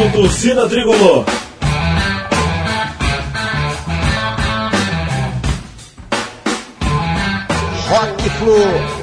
Rádio Torcida Tricolor. Rock Flu.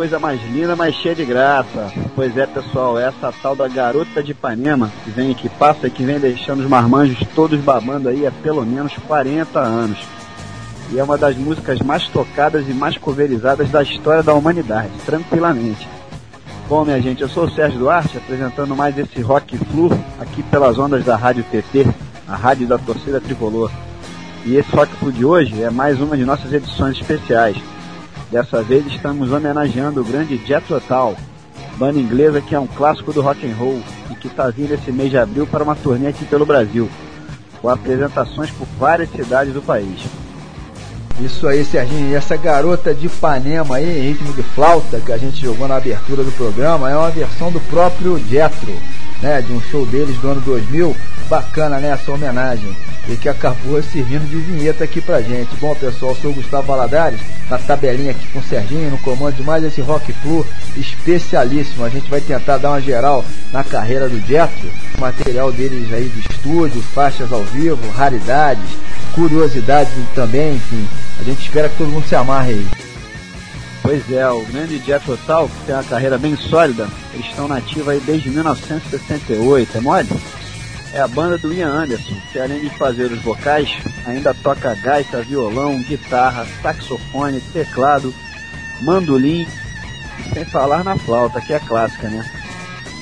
Coisa mais linda, mas cheia de graça. Pois é, pessoal, essa tal da garota de Ipanema, que vem aqui, passa e que vem deixando os marmanjos todos babando aí há pelo menos 40 anos. E é uma das músicas mais tocadas e mais coverizadas da história da humanidade, tranquilamente. Bom, minha gente, eu sou o Sérgio Duarte, apresentando mais esse Rock Flu aqui pelas ondas da Rádio TT, a rádio da torcida tricolor. E esse Rock Flu de hoje é mais uma de nossas edições especiais Dessa vez estamos homenageando o grande Jethro Tull, banda inglesa que é um clássico do rock and roll e que está vindo esse mês de abril para uma turnê aqui pelo Brasil, com apresentações por várias cidades do país. Isso aí, Serginho. E essa garota de Ipanema aí, ritmo de flauta, que a gente jogou na abertura do programa, é uma versão do próprio Jethro, né? De um show deles do ano 2000. Bacana, né? Essa homenagem e que acabou servindo de vinheta aqui pra gente. Bom, pessoal, sou o Gustavo Valadares, na tabelinha aqui com o Serginho, no comando de mais esse Rock Flu especialíssimo. A gente vai tentar dar uma geral na carreira do Jetro, material deles aí de estúdio, faixas ao vivo, raridades, curiosidades também, enfim. A gente espera que todo mundo se amarre aí. Pois é, o grande Jet Total, que tem uma carreira bem sólida, eles estão nativos aí desde 1968, é mole? É a banda do Ian Anderson, que além de fazer os vocais, ainda toca gaita, violão, guitarra, saxofone, teclado, mandolim, sem falar na flauta, que é clássica, né?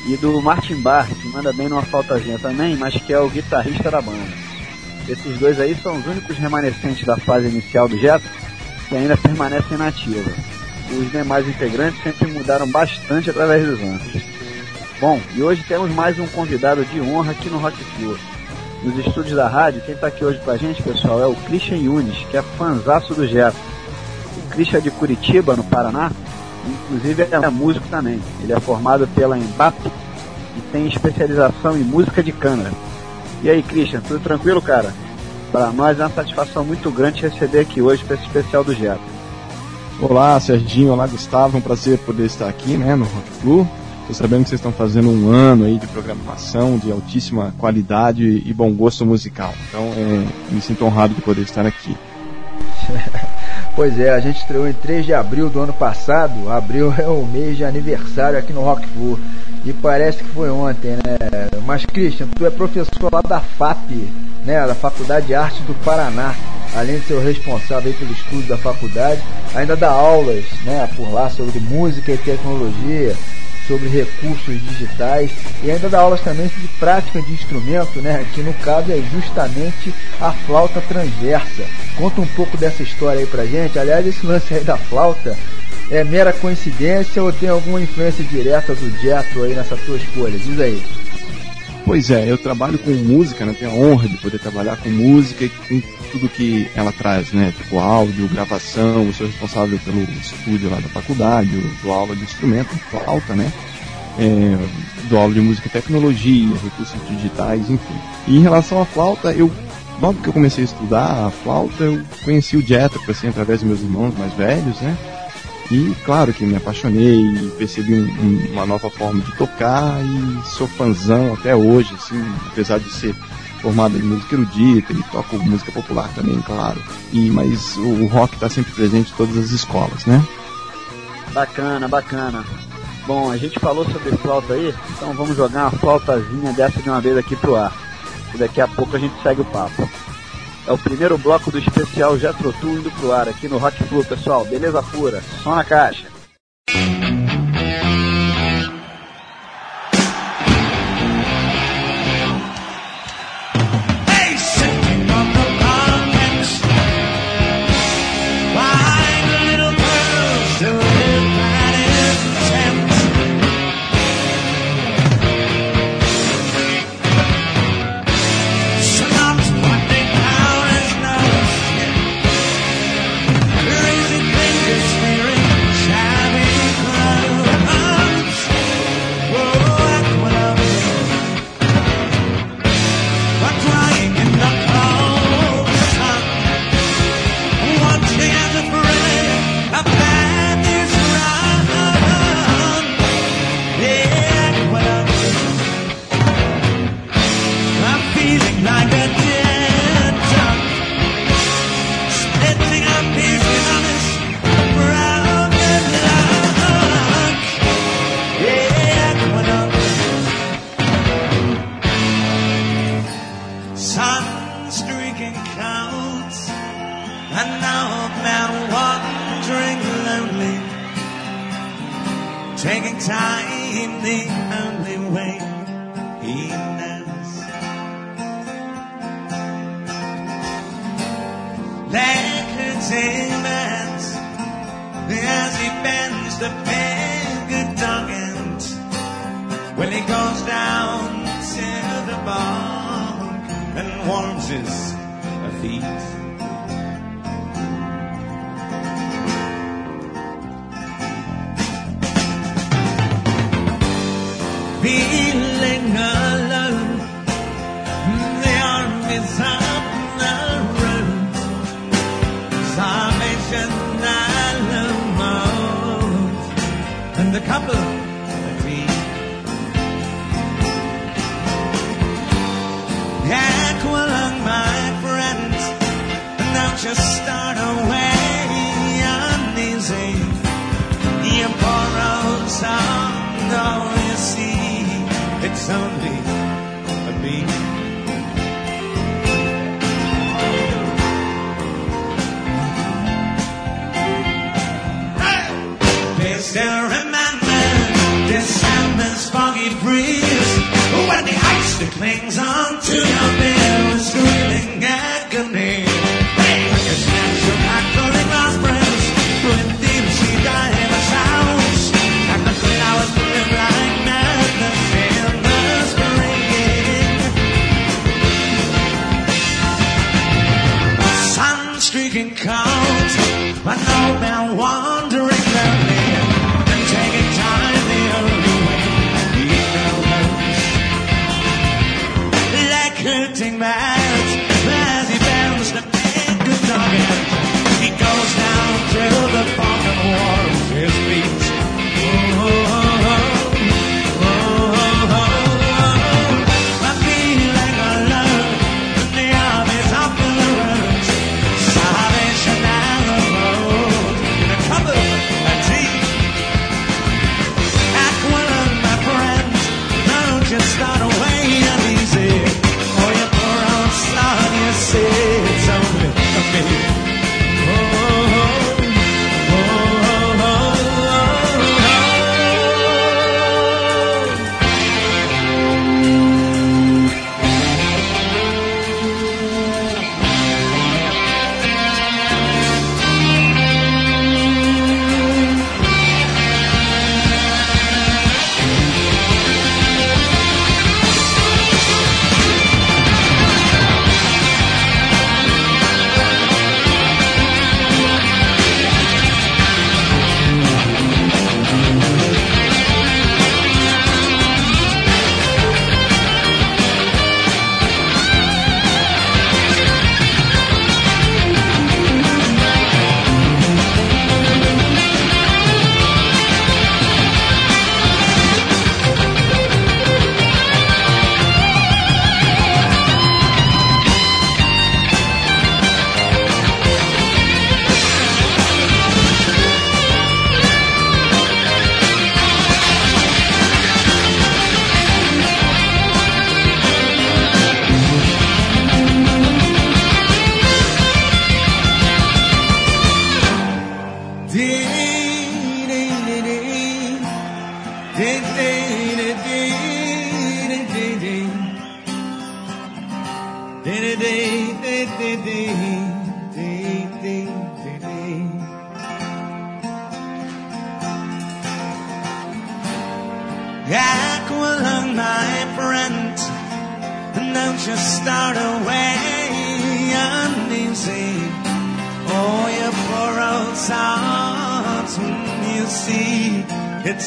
E do Martin Barr, que manda bem numa flautazinha também, mas que é o guitarrista da banda. Esses dois aí são os únicos remanescentes da fase inicial do Jeto que ainda permanecem na ativa. Os demais integrantes sempre mudaram bastante através dos anos. Bom, e hoje temos mais um convidado de honra aqui no Rock Flu. Nos estúdios da rádio, quem está aqui hoje com a gente, pessoal, é o Christian Yunes, que é fanzaço do Jeff. O Christian é de Curitiba, no Paraná, inclusive é músico também. Ele é formado pela Embap e tem especialização em música de câmera. E aí, Christian, tudo tranquilo, cara? Para nós é uma satisfação muito grande receber aqui hoje para esse especial do Jeff. Olá, Serginho. Olá, Gustavo. É um prazer poder estar aqui né, no Rock Flu. Estou sabendo que vocês estão fazendo um ano aí de programação de altíssima qualidade e bom gosto musical. Então, é, me sinto honrado de poder estar aqui. pois é, a gente estreou em 3 de abril do ano passado. Abril é o mês de aniversário aqui no Rock Flu. E parece que foi ontem, né? Mas, Christian, tu é professor lá da FAP, né? Da Faculdade de Arte do Paraná. Além de ser o responsável pelo estudo da faculdade, ainda dá aulas, né? Por lá sobre música e tecnologia sobre recursos digitais e ainda dá aulas também de prática de instrumento, né? Que no caso é justamente a flauta transversa. Conta um pouco dessa história aí pra gente. Aliás, esse lance aí da flauta é mera coincidência ou tem alguma influência direta do Jetro aí nessa tua escolha? Diz aí. Pois é, eu trabalho com música, né? Tenho a honra de poder trabalhar com música e com tudo que ela traz, né? Tipo áudio, gravação, eu sou responsável pelo estúdio lá da faculdade, eu dou aula de instrumento, flauta, né? É, dou aula de música e tecnologia, recursos digitais, enfim. E em relação à flauta, eu logo que eu comecei a estudar a flauta, eu conheci o Jetro, assim, através dos meus irmãos mais velhos, né? E claro que me apaixonei, percebi um, um, uma nova forma de tocar e sou fãzão até hoje, assim, apesar de ser formado em música erudita e toco música popular também, claro. E mas o, o rock está sempre presente em todas as escolas, né? Bacana, bacana. Bom, a gente falou sobre flauta aí, então vamos jogar uma flautazinha dessa de uma vez aqui pro ar. E daqui a pouco a gente segue o papo. É o primeiro bloco do especial Jetro Tour indo pro ar aqui no Rock Flu, pessoal. Beleza pura. Só na caixa.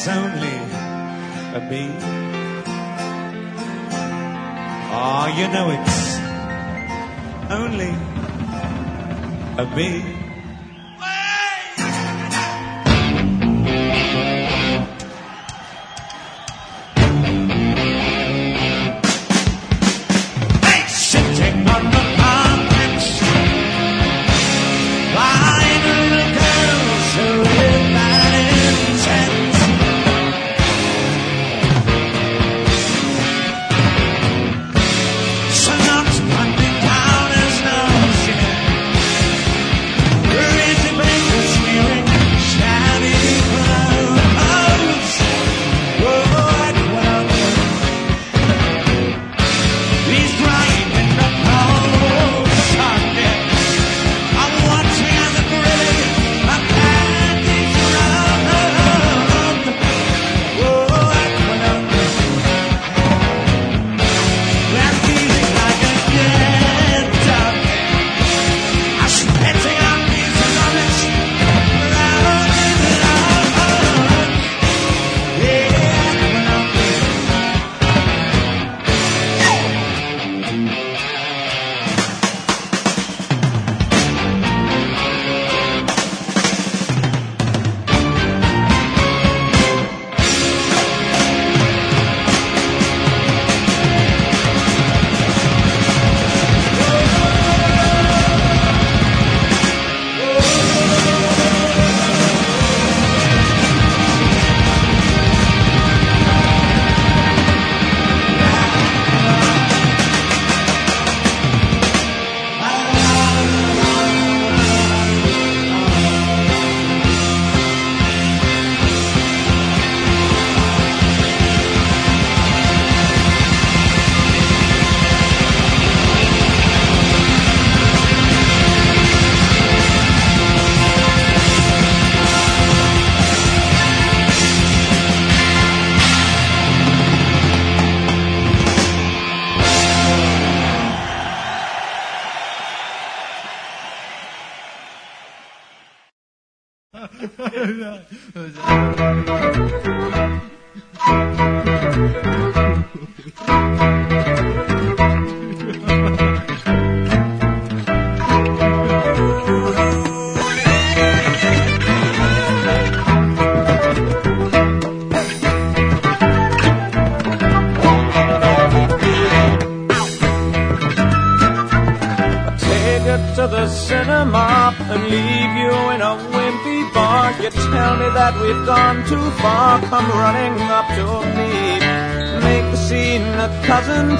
it's only a bee. Ah, oh, you know it's only a bee.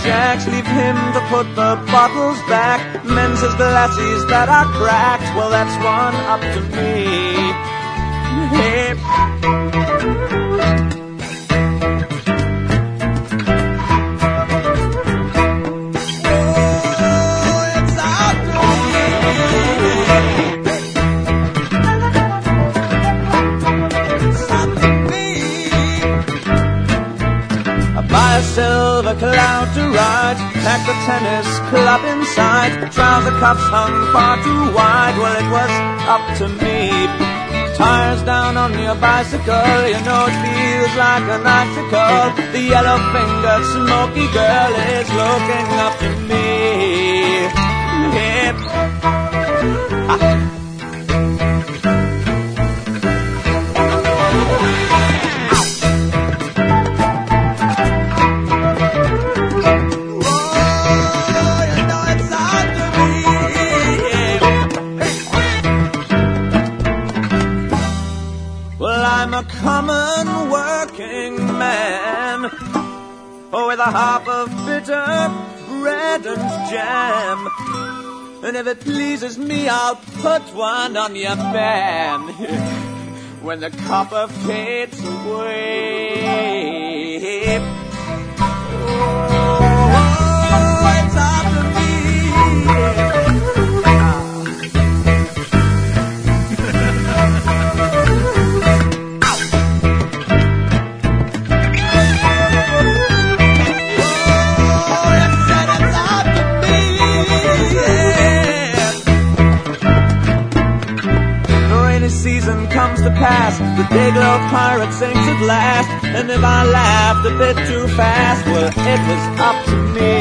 Jack's. Leave him to put the bottles back. Men's his glasses that are cracked. Well, that's one up to me. Hey. Ride, the tennis club inside, trouser cuffs hung far too wide, well it was up to me. Tires down on your bicycle, you know it feels like an icicle. The yellow fingered smoky girl is looking up to me. A half of bitter bread and jam. And if it pleases me, I'll put one on your pan when the copper fades away. Comes to pass, the glow pirate sinks at last. And if I laughed a bit too fast, well, it was up to me.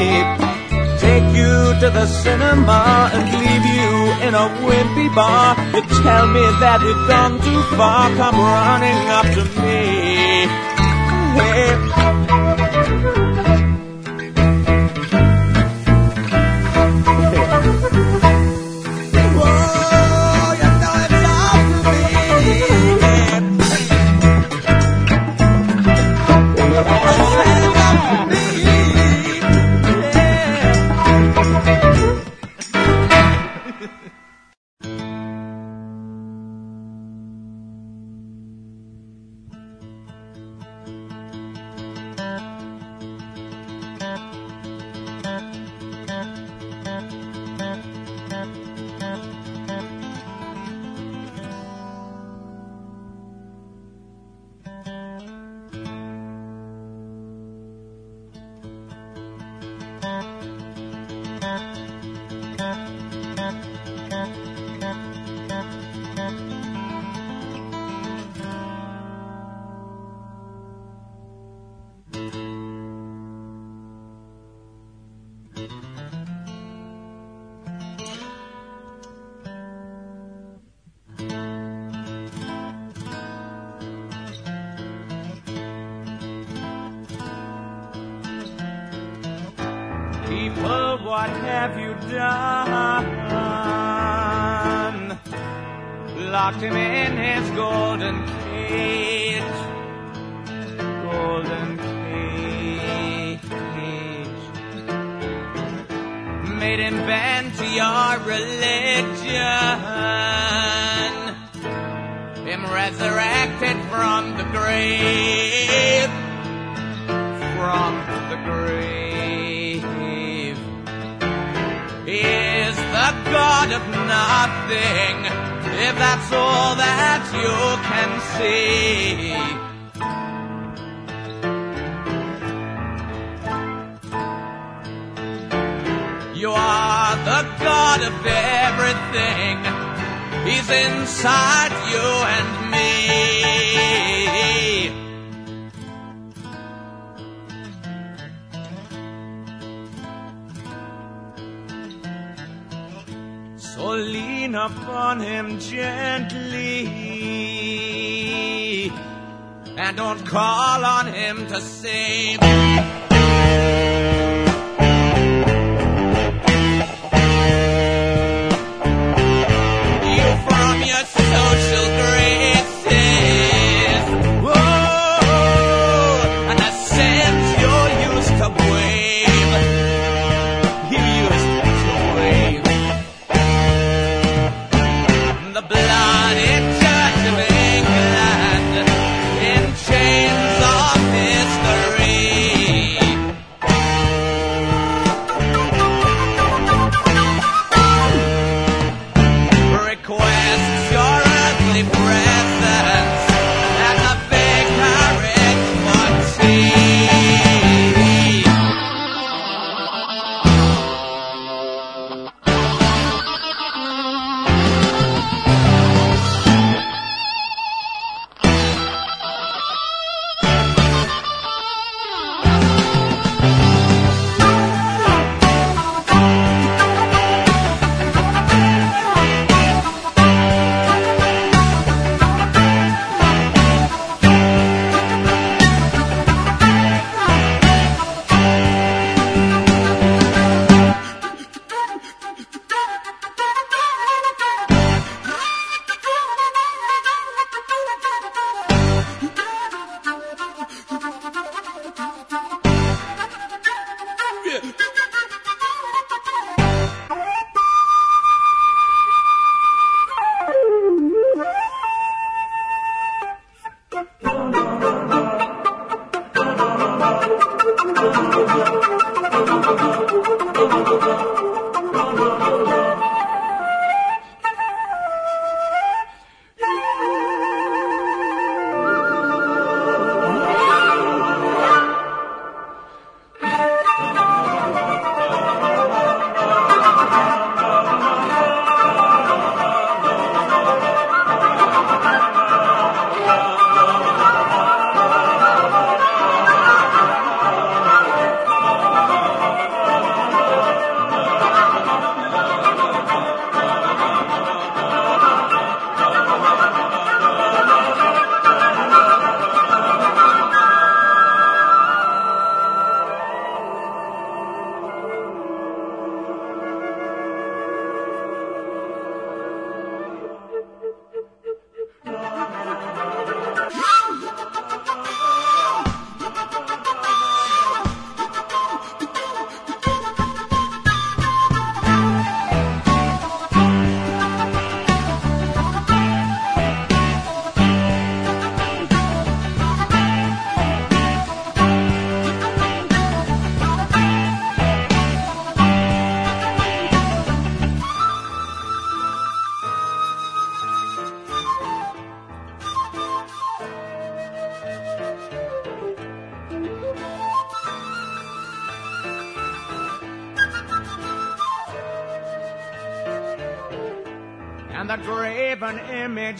Take you to the cinema and leave you in a wimpy bar. You tell me that we've gone too far, come running up to me. Hey.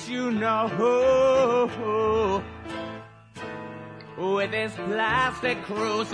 you know. With this plastic cruise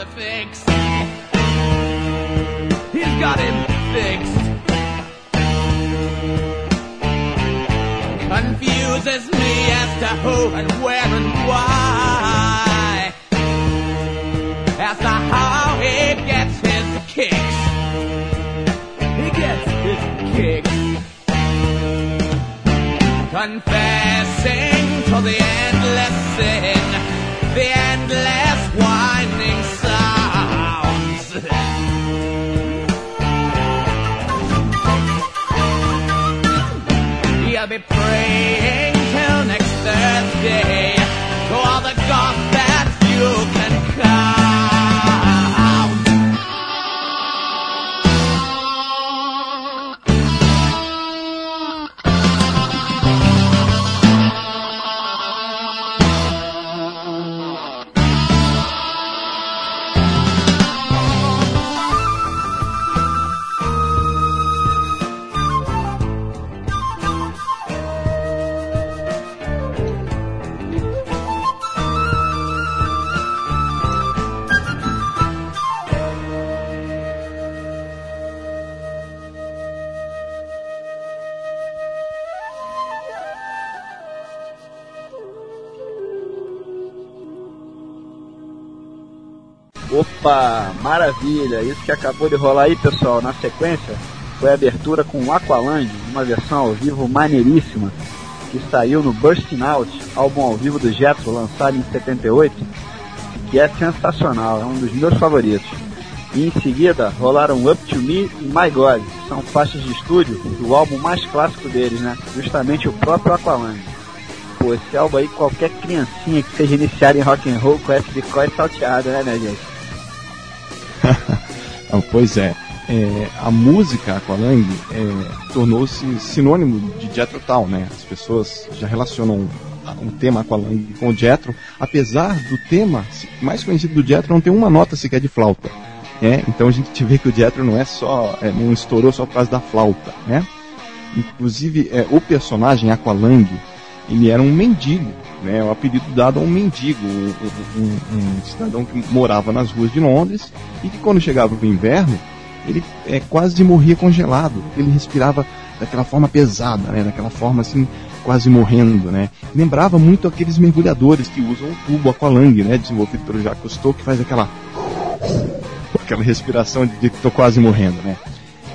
maravilha! Isso que acabou de rolar aí, pessoal, na sequência, foi a abertura com Aqualand, uma versão ao vivo maneiríssima, que saiu no Bursting Out, álbum ao vivo do Jetro, lançado em 78, que é sensacional, é um dos meus favoritos. E em seguida rolaram Up to Me e My God, que são faixas de estúdio do álbum mais clássico deles, né? Justamente o próprio Aqualand. Pô, esse álbum aí qualquer criancinha que seja iniciada em rock and roll conhece de cor e salteada, né, minha gente? Pois é. é. a música Aqualung é, tornou-se sinônimo de Jethro Tull, né? As pessoas já relacionam um tema Aqualung com o Jethro, apesar do tema mais conhecido do Jethro não ter uma nota sequer de flauta. Né? Então a gente vê que o Jethro não é só, é, não estourou só por causa da flauta, né? Inclusive, é, o personagem Aqualung, ele era um mendigo, né? O apelido dado a um mendigo, um, um, um, cidadão que morava nas ruas de Londres e que quando chegava o inverno, ele é, quase morria congelado, ele respirava daquela forma pesada, né? Daquela forma assim, quase morrendo, né? Lembrava muito aqueles mergulhadores que usam o tubo aqualang, né? Desenvolvido pelo Jacques Cousteau, que faz aquela aquela respiração de que estou quase morrendo, né?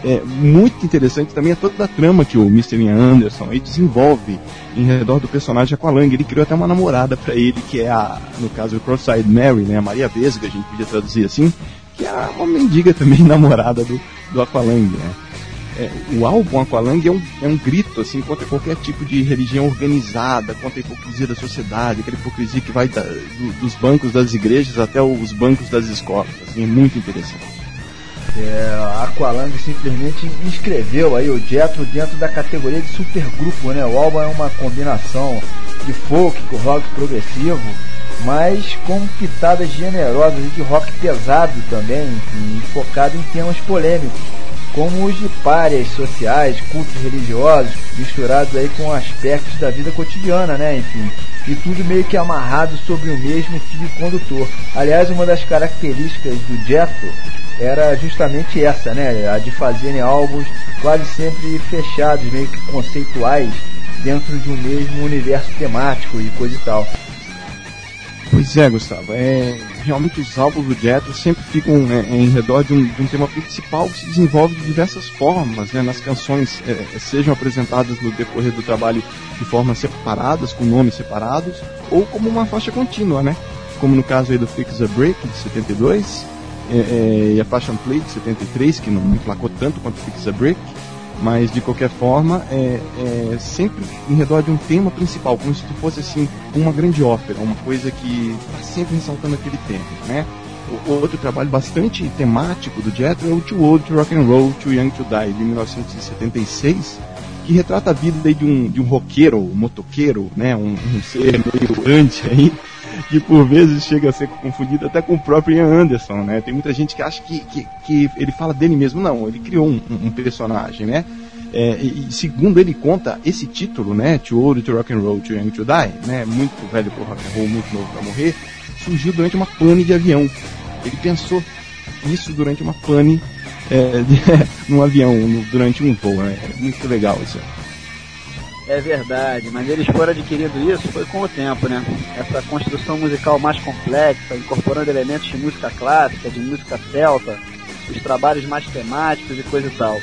É muito interessante também é toda a trama que o Mr. Ian Anderson aí desenvolve em redor do personagem Aqualung. Ele criou até uma namorada para ele, que é a, no caso, o Cross-Eyed Mary, né, a Maria Vesga, a gente podia traduzir assim, que é uma mendiga também namorada do, do Aqualung, né. É, o álbum Aqualung é um, é um grito assim contra qualquer tipo de religião organizada, contra a hipocrisia da sociedade, aquela hipocrisia que vai da, do, dos bancos das igrejas até os bancos das escolas. Assim, é muito interessante. É, a Aqualung simplesmente inscreveu aí o Jetro dentro da categoria de supergrupo, né? O álbum é uma combinação de folk com rock progressivo, mas com pitadas generosas de rock pesado também, enfim, focado em temas polêmicos, como os de párias sociais, cultos religiosos, misturados aí com aspectos da vida cotidiana, né? Enfim, e tudo meio que amarrado sobre o mesmo fio condutor. Aliás, uma das características do Jetro era justamente essa, né? A de fazerem álbuns quase sempre fechados, meio que conceituais, dentro de um mesmo universo temático e coisa e tal. Pois é, Gustavo. É, realmente os álbuns do Jethro sempre ficam é, em redor de um, de um, tema principal que se desenvolve de diversas formas, né? Nas canções é, sejam apresentadas no decorrer do trabalho de formas separadas, com nomes separados, ou como uma faixa contínua, né? Como no caso aí do Fix a Break, de 72, é, é, a Passion Play de 73, que não me placou tanto quanto Fix a Brick, mas de qualquer forma é, é, sempre em redor de um tema principal, como se fosse assim uma grande ópera, uma coisa que está sempre ressaltando aquele tema, né? O, outro trabalho bastante temático do Jethro é o Too Old to Rock and Roll, Too Young to Die, de 1976, que retrata a vida de um, de um roqueiro, um motoqueiro, né? Um, um ser meio grande aí, que por vezes chega a ser confundido até com o próprio Ian Anderson, né? Tem muita gente que acha que, que, que ele fala dele mesmo. Não, ele criou um, um personagem, né? É, e, segundo ele conta, esse título, né, Too Old to Rock and Roll, Too Young to Die, né, muito velho pro rock and roll, muito novo para morrer, surgiu durante uma pane de avião. Ele pensou isso durante uma pane é, de, num avião, no, durante um voo, né? Muito legal isso. É verdade, mas eles foram adquirindo isso foi com o tempo, né? Essa construção musical mais complexa, incorporando elementos de música clássica, de música celta, os trabalhos mais temáticos e coisa e tal.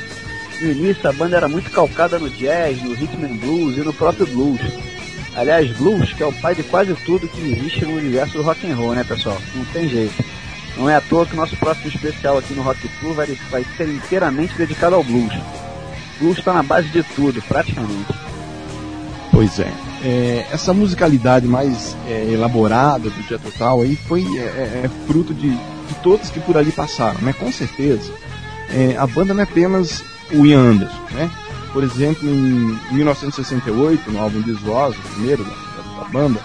No início a banda era muito calcada no jazz, no rhythm and blues e no próprio blues. Aliás, blues que é o pai de quase tudo que existe no universo do rock and roll, né, pessoal? Não tem jeito. Não é à toa que o nosso próximo especial aqui no Rock Tour vai, vai ser inteiramente dedicado ao blues. Blues está na base de tudo, praticamente. Pois é. é essa musicalidade mais é, elaborada do Dia Total aí foi é, é, é, fruto de, de todos que por ali passaram, né? Com certeza. É, a banda não é apenas o Ian Anderson, né? Por exemplo, em 1968, no álbum Desvoz, o primeiro da, da, da banda,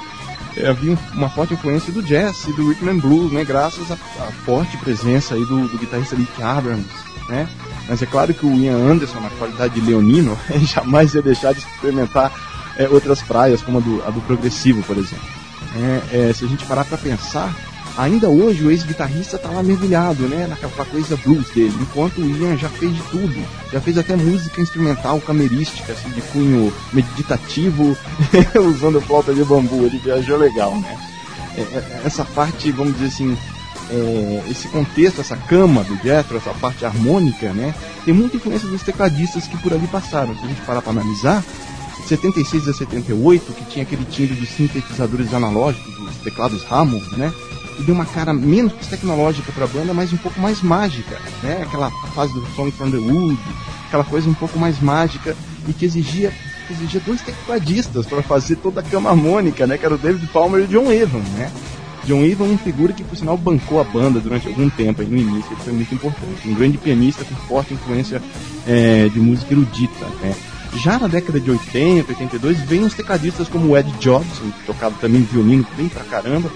havia uma forte influência do jazz e do rhythm and blues, né? Graças à forte presença aí do, do guitarrista Nick Abrams, né? Mas é claro que o Ian Anderson, na qualidade de leonino, jamais ia deixar de experimentar é, outras praias, como a do, a do Progressivo, por exemplo. É, é, se a gente parar para pensar, ainda hoje o ex-guitarrista tá lá mergulhado, né, naquela coisa blues dele, enquanto o Ian já fez de tudo, já fez até música instrumental camerística, assim, de cunho meditativo, usando flauta de bambu, ele viajou legal, né. É, é, essa parte, vamos dizer assim, é, esse contexto, essa cama do Jethro, essa parte harmônica, né, tem muita influência dos tecladistas que por ali passaram. Se a gente parar para analisar, 76 a 78, que tinha aquele timbre dos sintetizadores analógicos, os teclados Hammond, né, e deu uma cara menos tecnológica para a banda, mas um pouco mais mágica, né, aquela fase do Song from the Wood, aquela coisa um pouco mais mágica e que exigia que exigia dois tecladistas para fazer toda a cama harmônica, né, que era o David Palmer e o John Evan, né. John Evan uma figura que, por sinal, bancou a banda durante algum tempo aí no início, ele foi muito importante. Um grande pianista com forte influência é, de música erudita, né. Já na década de 80, 82, vem uns tecladistas como o Ed Jobson, que tocava também violino bem pra caramba,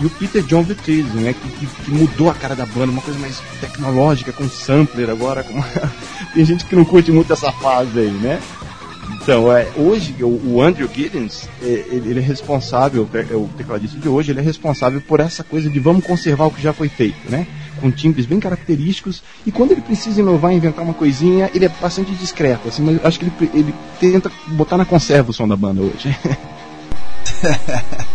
e o Peter John Vitesse, né, que, que, que, mudou a cara da banda, uma coisa mais tecnológica, com sampler agora. Com... Tem gente que não curte muito essa fase aí, né? Então, é, hoje, o, o Andrew Giddens, é, ele, ele, é responsável, é, o tecladista de hoje, ele é responsável por essa coisa de vamos conservar o que já foi feito, né? Com timbres bem característicos, e quando ele precisa inovar, inventar uma coisinha, ele é bastante discreto, assim, mas acho que ele, ele tenta botar na conserva o som da banda hoje.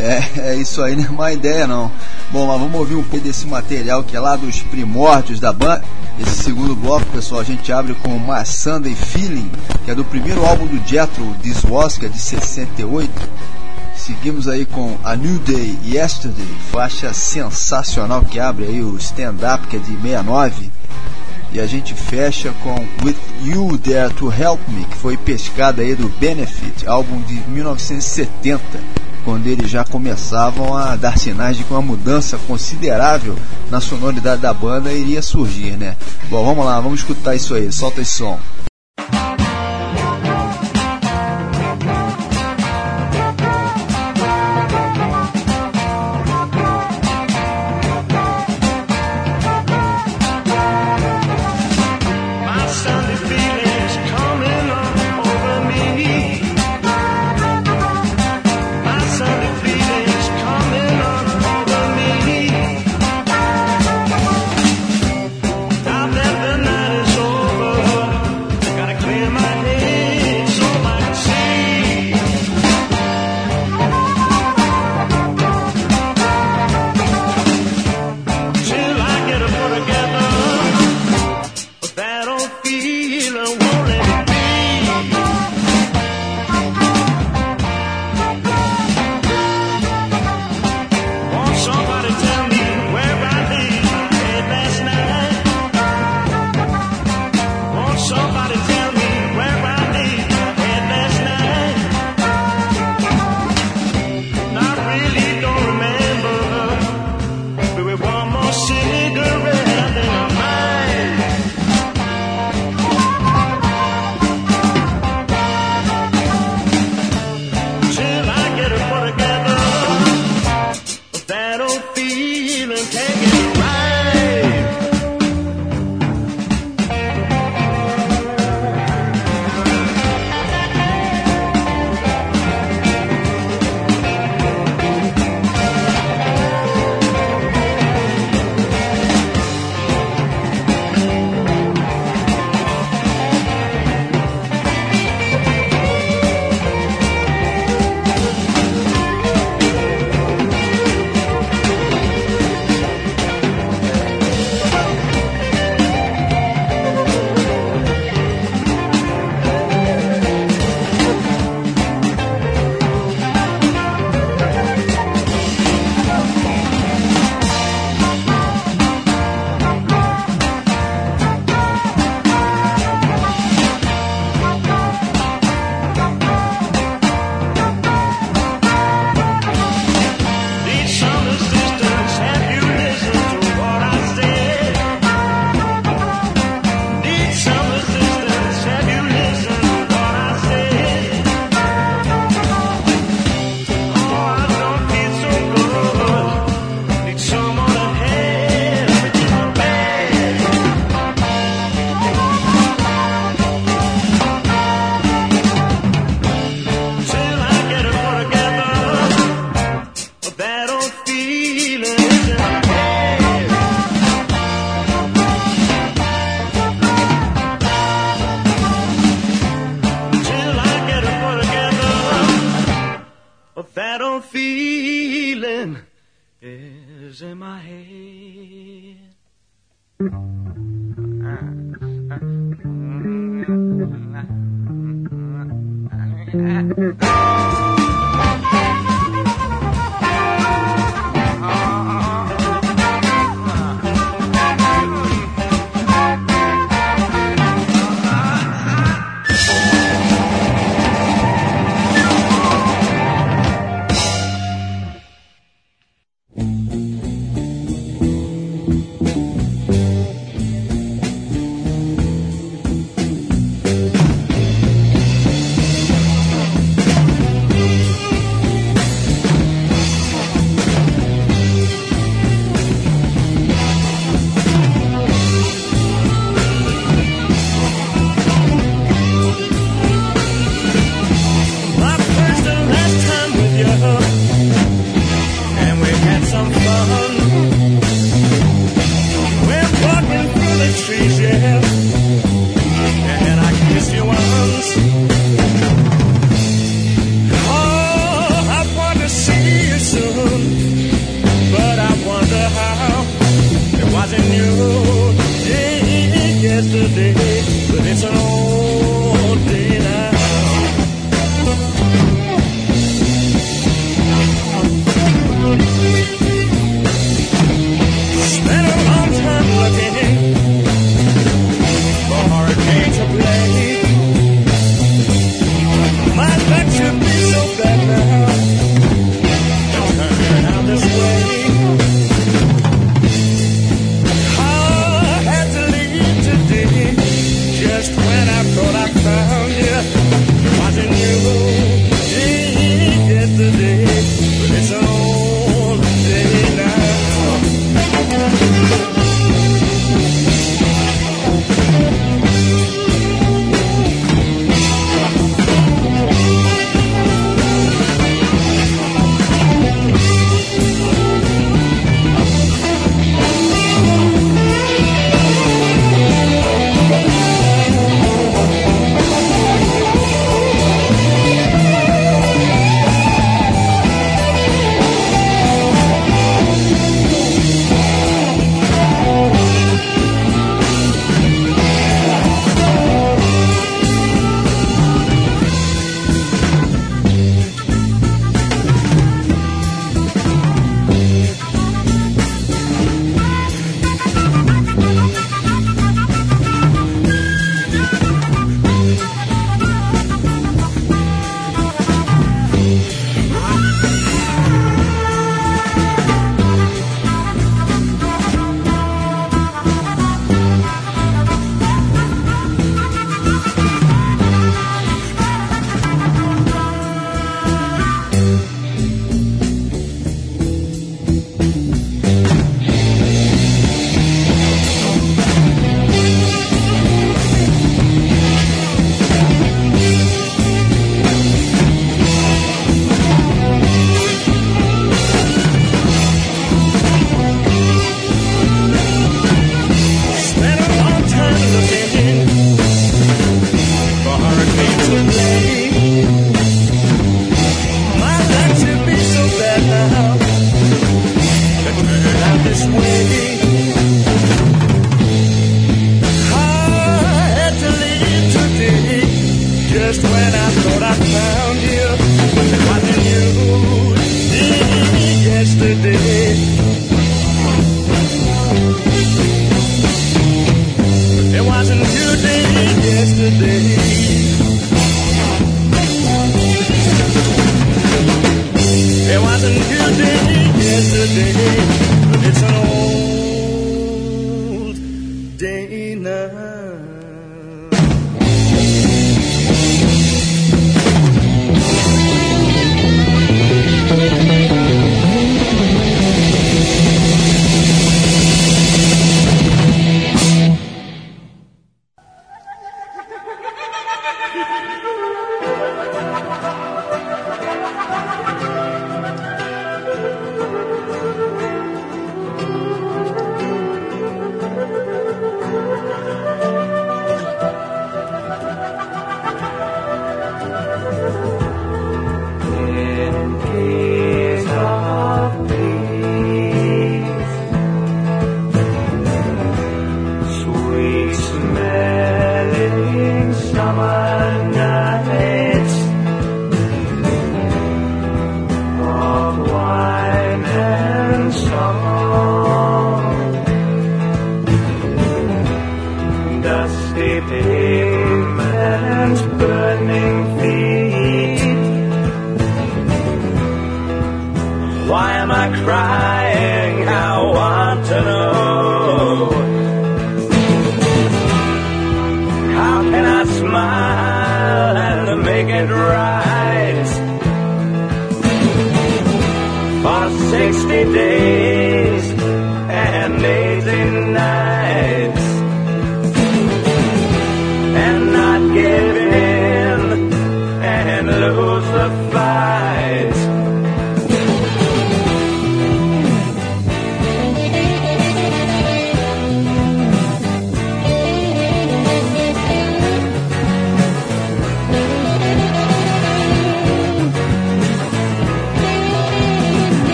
É, é, isso aí não é má ideia não. Bom, mas vamos ouvir um pouco desse material que é lá dos primórdios da banda. Esse segundo bloco, pessoal, a gente abre com uma Sunday Feeling, que é do primeiro álbum do Jethro, This Was, que é de 68. Seguimos aí com A New Day Yesterday, faixa sensacional que abre aí o stand-up, que é de 69. E a gente fecha com With You There to Help Me, que foi pescada aí do Benefit, álbum de 1970 quando eles já começavam a dar sinais de que uma mudança considerável na sonoridade da banda iria surgir, né? Bom, vamos lá, vamos escutar isso aí, solta esse som.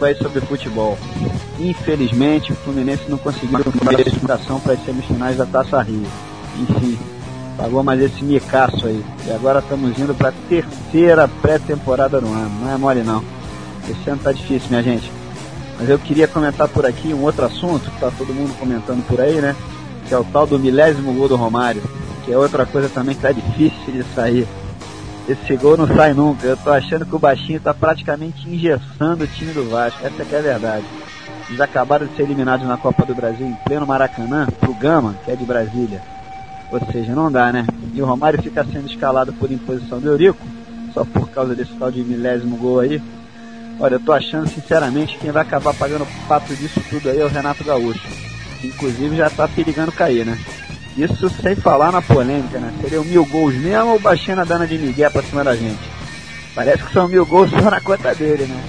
Aí sobre futebol. Infelizmente, o Fluminense não conseguiu uma classificação para as semifinais da Taça Rio. Enfim, pagou mais esse micaço aí. E agora estamos indo para a terceira pré-temporada no ano. Não é mole não. Esse ano tá difícil, minha gente. Mas eu queria comentar por aqui um outro assunto que tá todo mundo comentando por aí, né? Que é o tal do milésimo gol do Romário. Que é outra coisa também que tá difícil de sair. Esse gol não sai nunca. Eu tô achando que o baixinho tá praticamente engessando o time do Vasco. Essa é, é a verdade. Eles acabaram de ser eliminados na Copa do Brasil em pleno Maracanã pro Gama, que é de Brasília. Ou seja, não dá, né? E o Romário fica sendo escalado por imposição do Eurico, só por causa desse tal de milésimo gol aí. Olha, eu tô achando sinceramente que quem vai acabar pagando o pato disso tudo aí é o Renato Gaúcho. Que inclusive já tá perigando cair, né? Isso sem falar na polêmica, né? Seriam mil gols mesmo ou baixando a dana de Miguel pra cima da gente? Parece que são mil gols só na conta dele, né?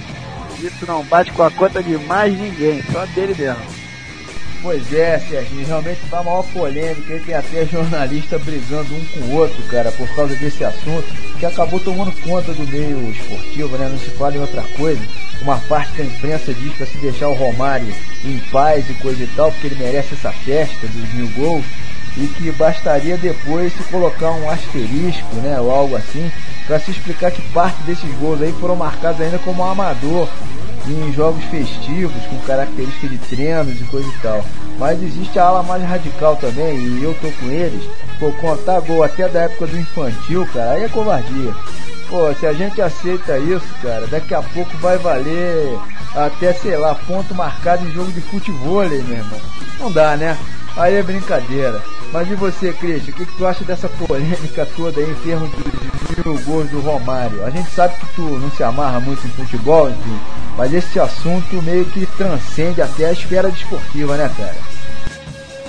Isso não bate com a conta de mais ninguém, só dele mesmo. Pois é, Serginho, realmente tá maior polêmica e tem até jornalista brigando um com o outro, cara, por causa desse assunto, que acabou tomando conta do meio esportivo, né? Não se fala em outra coisa. Uma parte da imprensa diz para se deixar o Romário em paz e coisa e tal, porque ele merece essa festa dos mil gols, e que bastaria depois se colocar um asterisco, né, ou algo assim, para se explicar que parte desses gols aí foram marcados ainda como amador em jogos festivos com características de treinos e coisa e tal. Mas existe a ala mais radical também, e eu tô com eles. Pô, contar gol até da época do infantil, cara, aí é covardia. Pô, se a gente aceita isso, cara, daqui a pouco vai valer até, sei lá, ponto marcado em jogo de futebol, meu irmão. Não dá, né? Aí é brincadeira. Mas e você, Cristian, o que, que, tu acha dessa polêmica toda aí em termos dos mil gols do Romário? A gente sabe que tu não se amarra muito em futebol, enfim, mas esse assunto meio que transcende até a esfera desportiva, né, cara?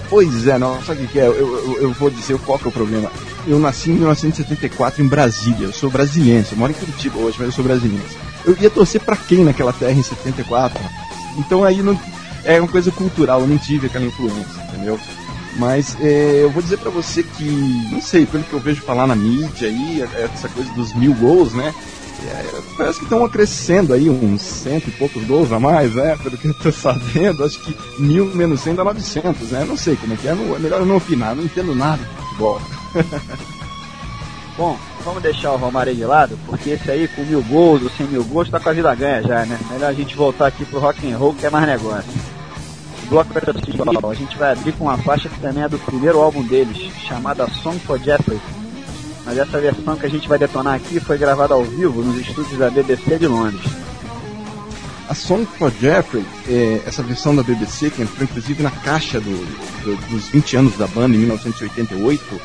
Pois é, não, sabe o que é? Eu, eu, eu, vou dizer qual que é o problema. Eu nasci em 1974 em Brasília, eu sou brasileiro, eu moro em Curitiba hoje, mas eu sou brasileiro. Eu ia torcer para quem naquela terra em 74? Então aí não, é uma coisa cultural, eu não tive aquela influência, entendeu? Mas é, eu vou dizer para você que, não sei, pelo que eu vejo falar na mídia aí, essa coisa dos mil gols, né? É, parece que estão crescendo aí uns cento e poucos gols a mais, né? Pelo que eu tô sabendo, acho que mil menos cem dá 900, né? Não sei como é que é, não, é melhor eu não opinar, não entendo nada de futebol. Bom, vamos deixar o Romário de lado, porque esse aí com mil gols ou cem mil gols tá com a vida ganha já, né? Melhor a gente voltar aqui pro rock and roll que é mais negócio bloco principal, a gente vai abrir com uma faixa que também é do primeiro álbum deles, chamada Song for Jeffrey. Mas essa versão que a gente vai detonar aqui foi gravada ao vivo nos estúdios da BBC de Londres. A Song for Jeffrey, é, essa versão da BBC, que entrou inclusive na caixa do, do, dos 20 anos da banda em 1988,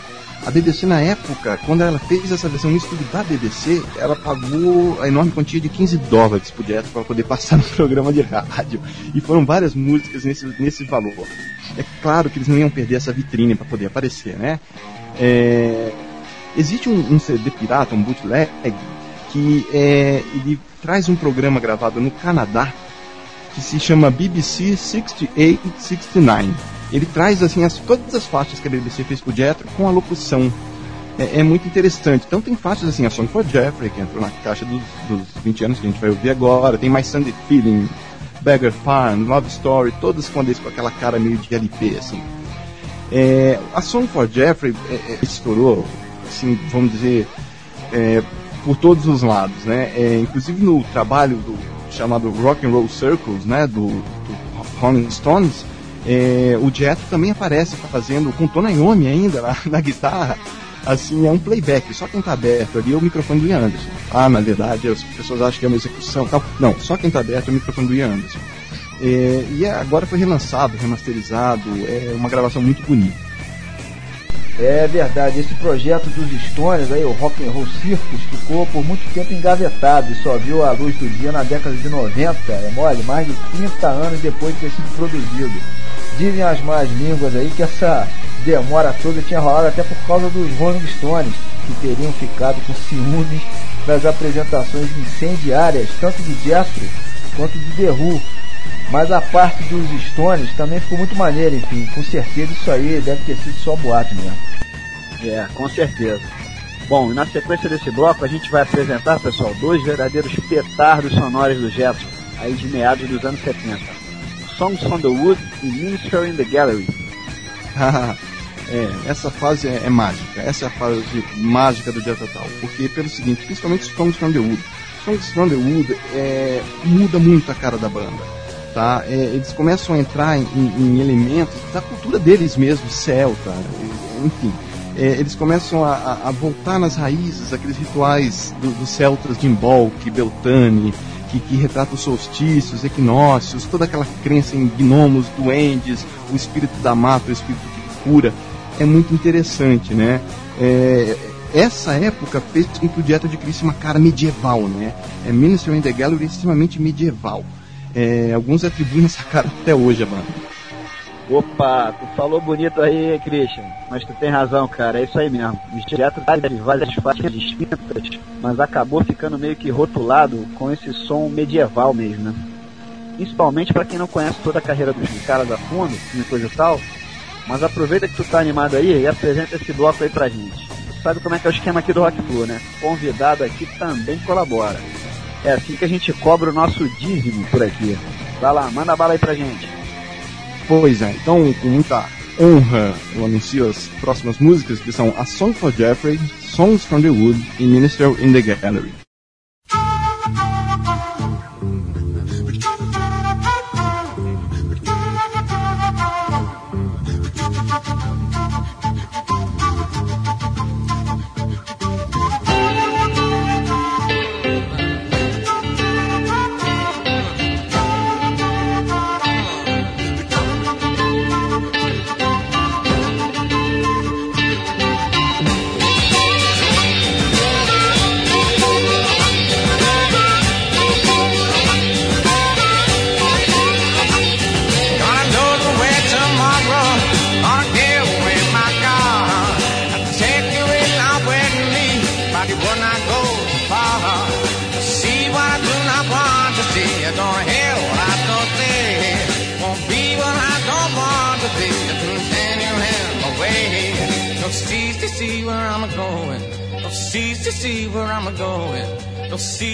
a BBC na época, quando ela fez essa versão no estúdio da BBC, ela pagou a enorme quantia de 15 dólares por direto para poder passar no programa de rádio. E foram várias músicas nesse, nesse valor. É claro que eles não iam perder essa vitrine para poder aparecer, né? É, existe um, um, CD pirata, um bootleg, que é, ele traz um programa gravado no Canadá que se chama BBC 6869 ele traz assim as, todas as faixas que a BBC fez pro Jethro com a locução. É, é, muito interessante. Então tem faixas assim, a Song for Jeffrey, que entrou na caixa dos, dos 20 anos que a gente vai ouvir agora, tem mais Sunday Feeling, Beggar Farm, Love Story, todas com, com aquela cara meio de LP, assim. É, a Song for Jeffrey é, é, estourou, assim, vamos dizer, é, por todos os lados, né? É, inclusive no trabalho do chamado Rock and Roll Circles, né, do, do Rolling Stones, é, o Jethro também aparece fazendo com Tony Iommi ainda na, na, guitarra. Assim, é um playback, só quem está aberto ali é o microfone do Ian Anderson. Ah, na verdade, as pessoas acham que é uma execução tal. Não, só quem está aberto é o microfone do Ian Anderson. É, e agora foi relançado, remasterizado, é uma gravação muito bonita. É verdade, esse projeto dos Stones, aí, o Rock and Roll Circus, ficou por muito tempo engavetado e só viu a luz do dia na década de 90, é mole, mais de 30 anos depois de ter sido produzido. Dizem as más línguas aí que essa demora toda tinha rolado até por causa dos Rolling Stones, que teriam ficado com ciúmes das apresentações incendiárias, tanto de Jethro quanto de The Who. Mas a parte dos Stones também ficou muito maneira, enfim, com certeza isso aí deve ter sido só boato mesmo. É, com certeza. Bom, na sequência desse bloco a gente vai apresentar, pessoal, dois verdadeiros petardos sonoros do Jethro aí de meados dos anos 70. Songs from the Wood e Minister in the Gallery. é, essa fase é, é, mágica, essa é a fase mágica do dia total, porque pelo seguinte, principalmente Songs from the Wood. Songs from the Wood é, muda muito a cara da banda. Tá? É, eles começam a entrar em, em, elementos da cultura deles mesmos, celta, enfim. É, eles começam a, a, voltar nas raízes, aqueles rituais dos do celtas de Imbolc, Beltane, que, que retrata os solstícios, equinócios, toda aquela crença em gnomos, duendes, o espírito da mata, o espírito que cura. É muito interessante, né? É, essa época fez com que o Dieta de Cristo uma cara medieval, né? É Ministry in the Gallery extremamente medieval. É, alguns atribuem essa cara até hoje, mano. Opa, tu falou bonito aí, Christian, mas tu tem razão, cara, é isso aí mesmo. O direto de várias faixas distintas, mas acabou ficando meio que rotulado com esse som medieval mesmo, né? Principalmente para quem não conhece toda a carreira dos caras a fundo, e coisa e tal, mas aproveita que tu tá animado aí e apresenta esse bloco aí pra gente. Tu sabe como é que é o esquema aqui do Rock Flu, né? Convidado aqui também colabora. É assim que a gente cobra o nosso dízimo por aqui. Vai lá, manda bala aí pra gente. Pois é, então com muita honra eu anuncio as próximas músicas que são A Song for Jeffrey, Songs from the Wood e Minister in the Gallery.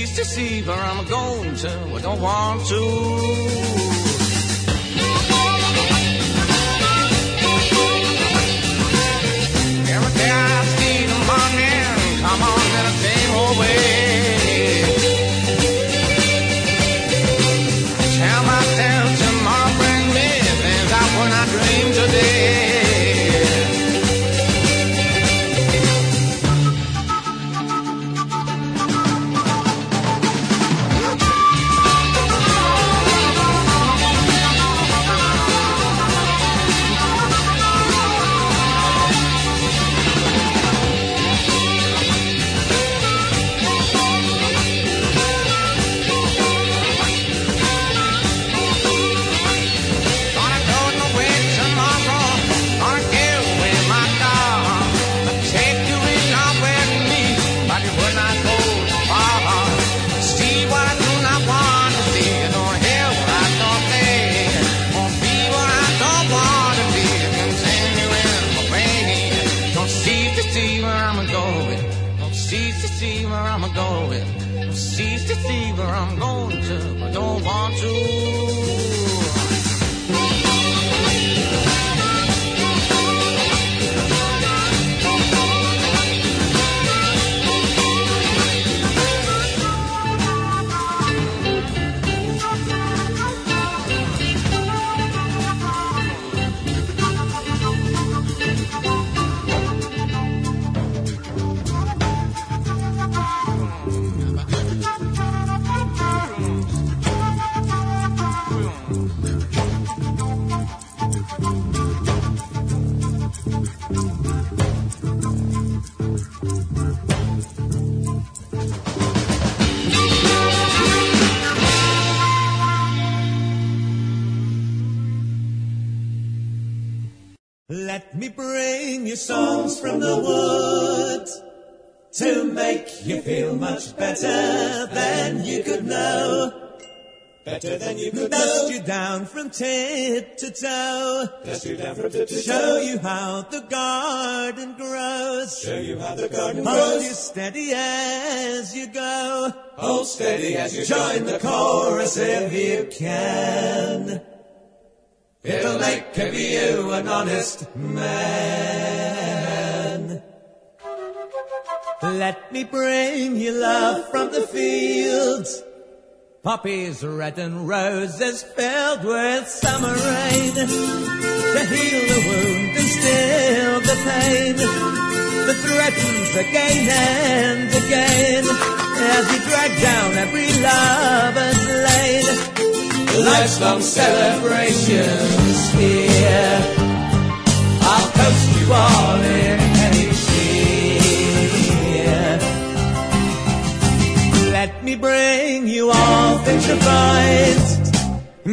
Please deceive her, I'm going to, I don't want to. Songs from the woods to make you feel much better than you could know. Better than you could Dust you down from tip to toe. Dust you down from tip to toe. Show you how the garden grows. Show you how the garden Hold grows. Hold you steady as you go. Hold steady as you join the chorus if you can. It'll make of you an honest man. Let me bring you love from the fields Poppies red and roses filled with summer rain to heal the wound and still the pain that threatens again and again as you drag down every lover's lane. Life's long celebrations here. I'll post you all in any cheer. Let me bring you all things refined.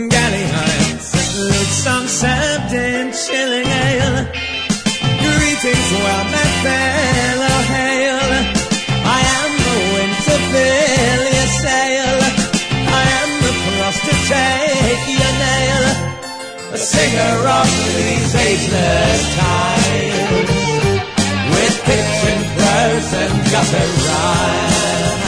Galley heights lutes on Sabden chilling ale. Greetings, well met fellow singer of these ageless times. With pitch and prose and gutter rhyme.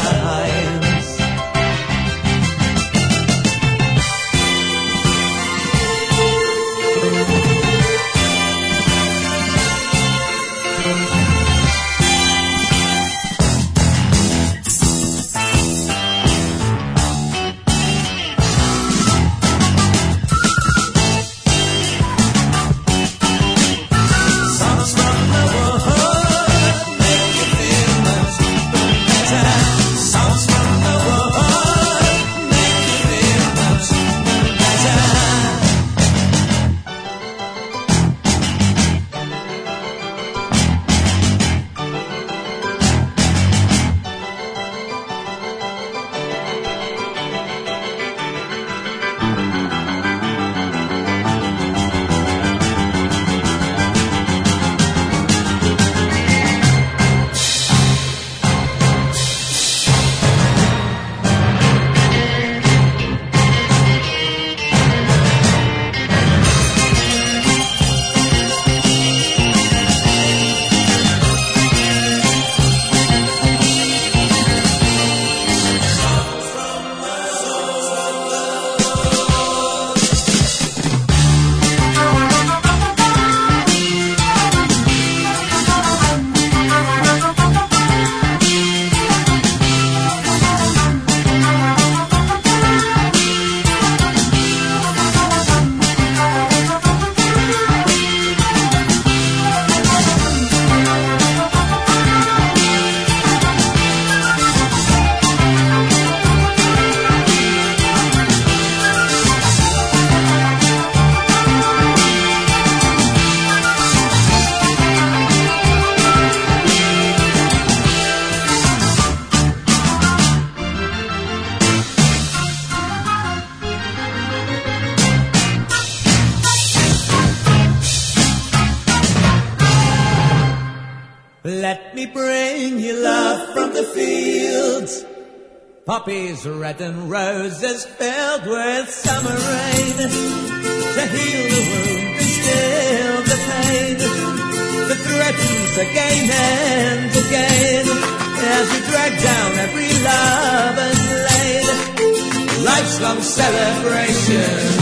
celebration.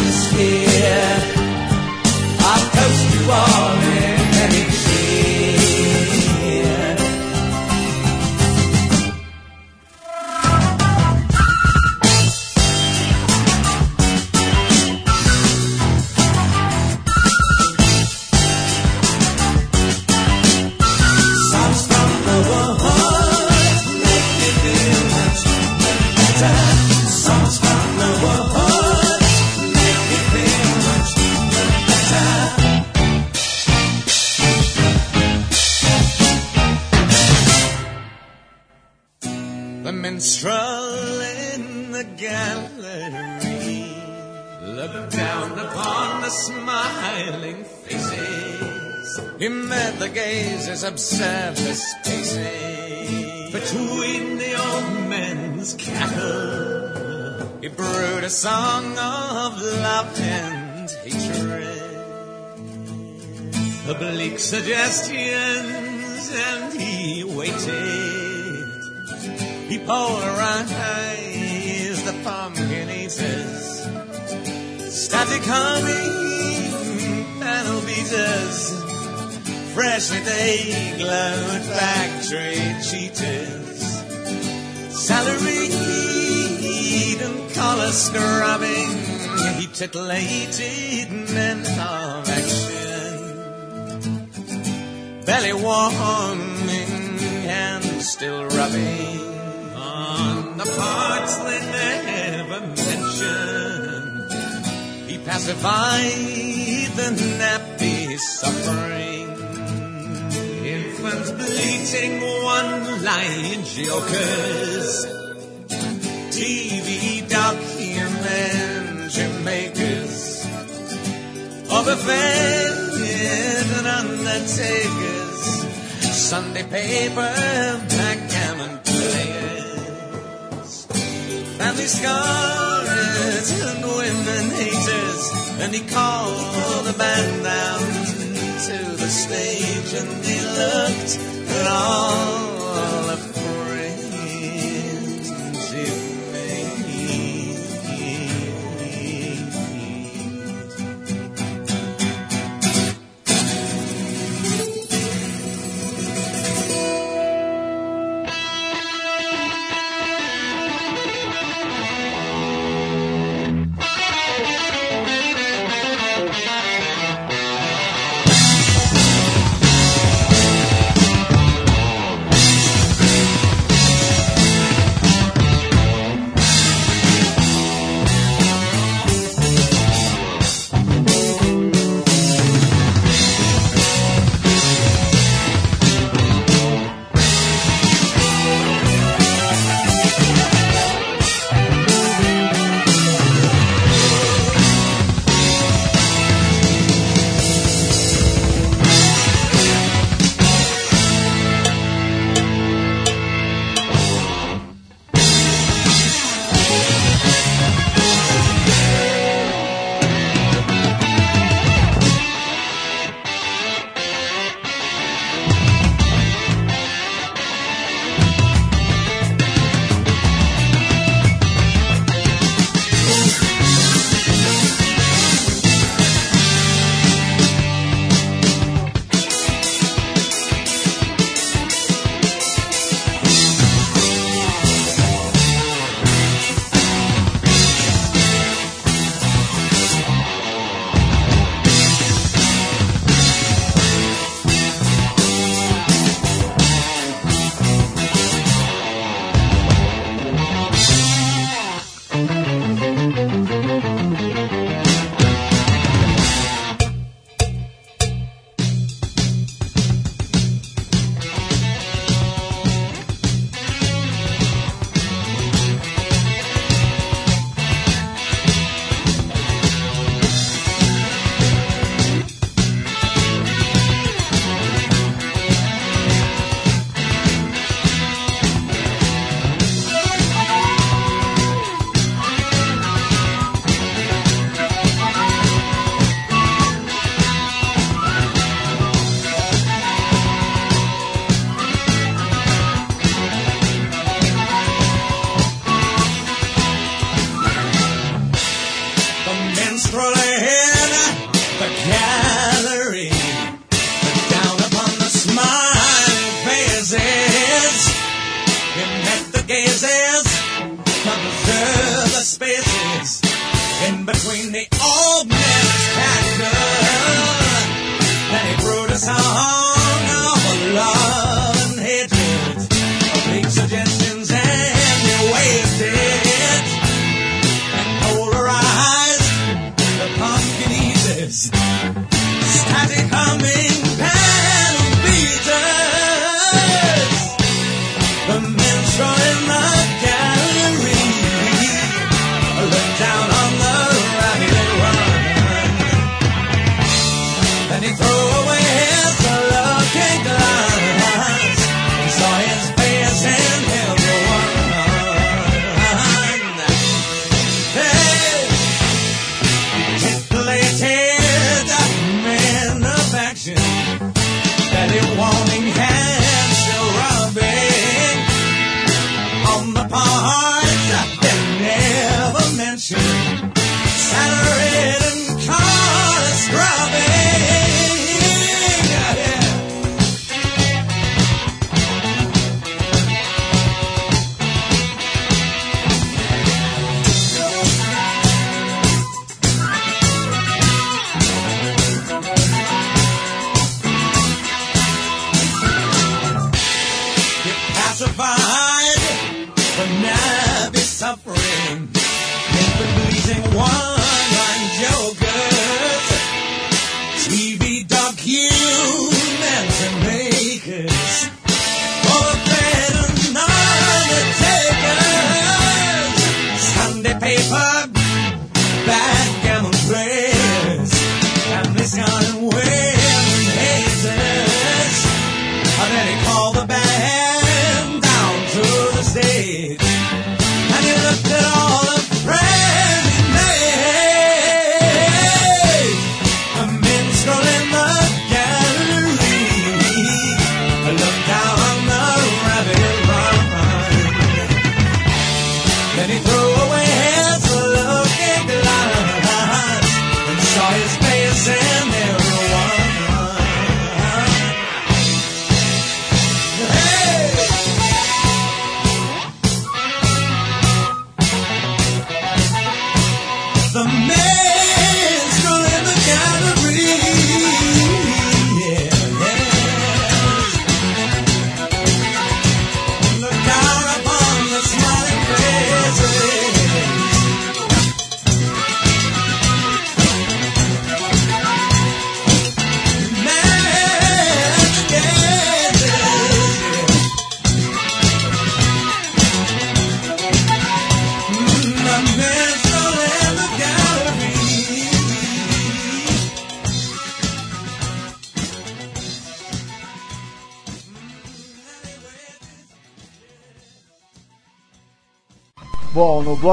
Between the old men's cattle. He brewed a song of love and hatred, oblique suggestions, and he waited. He polarized the pumpkin eaters, static humming panel beaters. Freshly they glowed factory cheaters. Salaried and collar scrubbing, he titillated men of action. Belly warming and still rubbing on the parts they never mentioned. He pacified the nappy suffering. Infants bleating one-line jokers. TV documentary makers. Overfed and undertakers. Sunday paper backgammon players. Family scholars and women haters. And he called the band down to the stage and he looked at all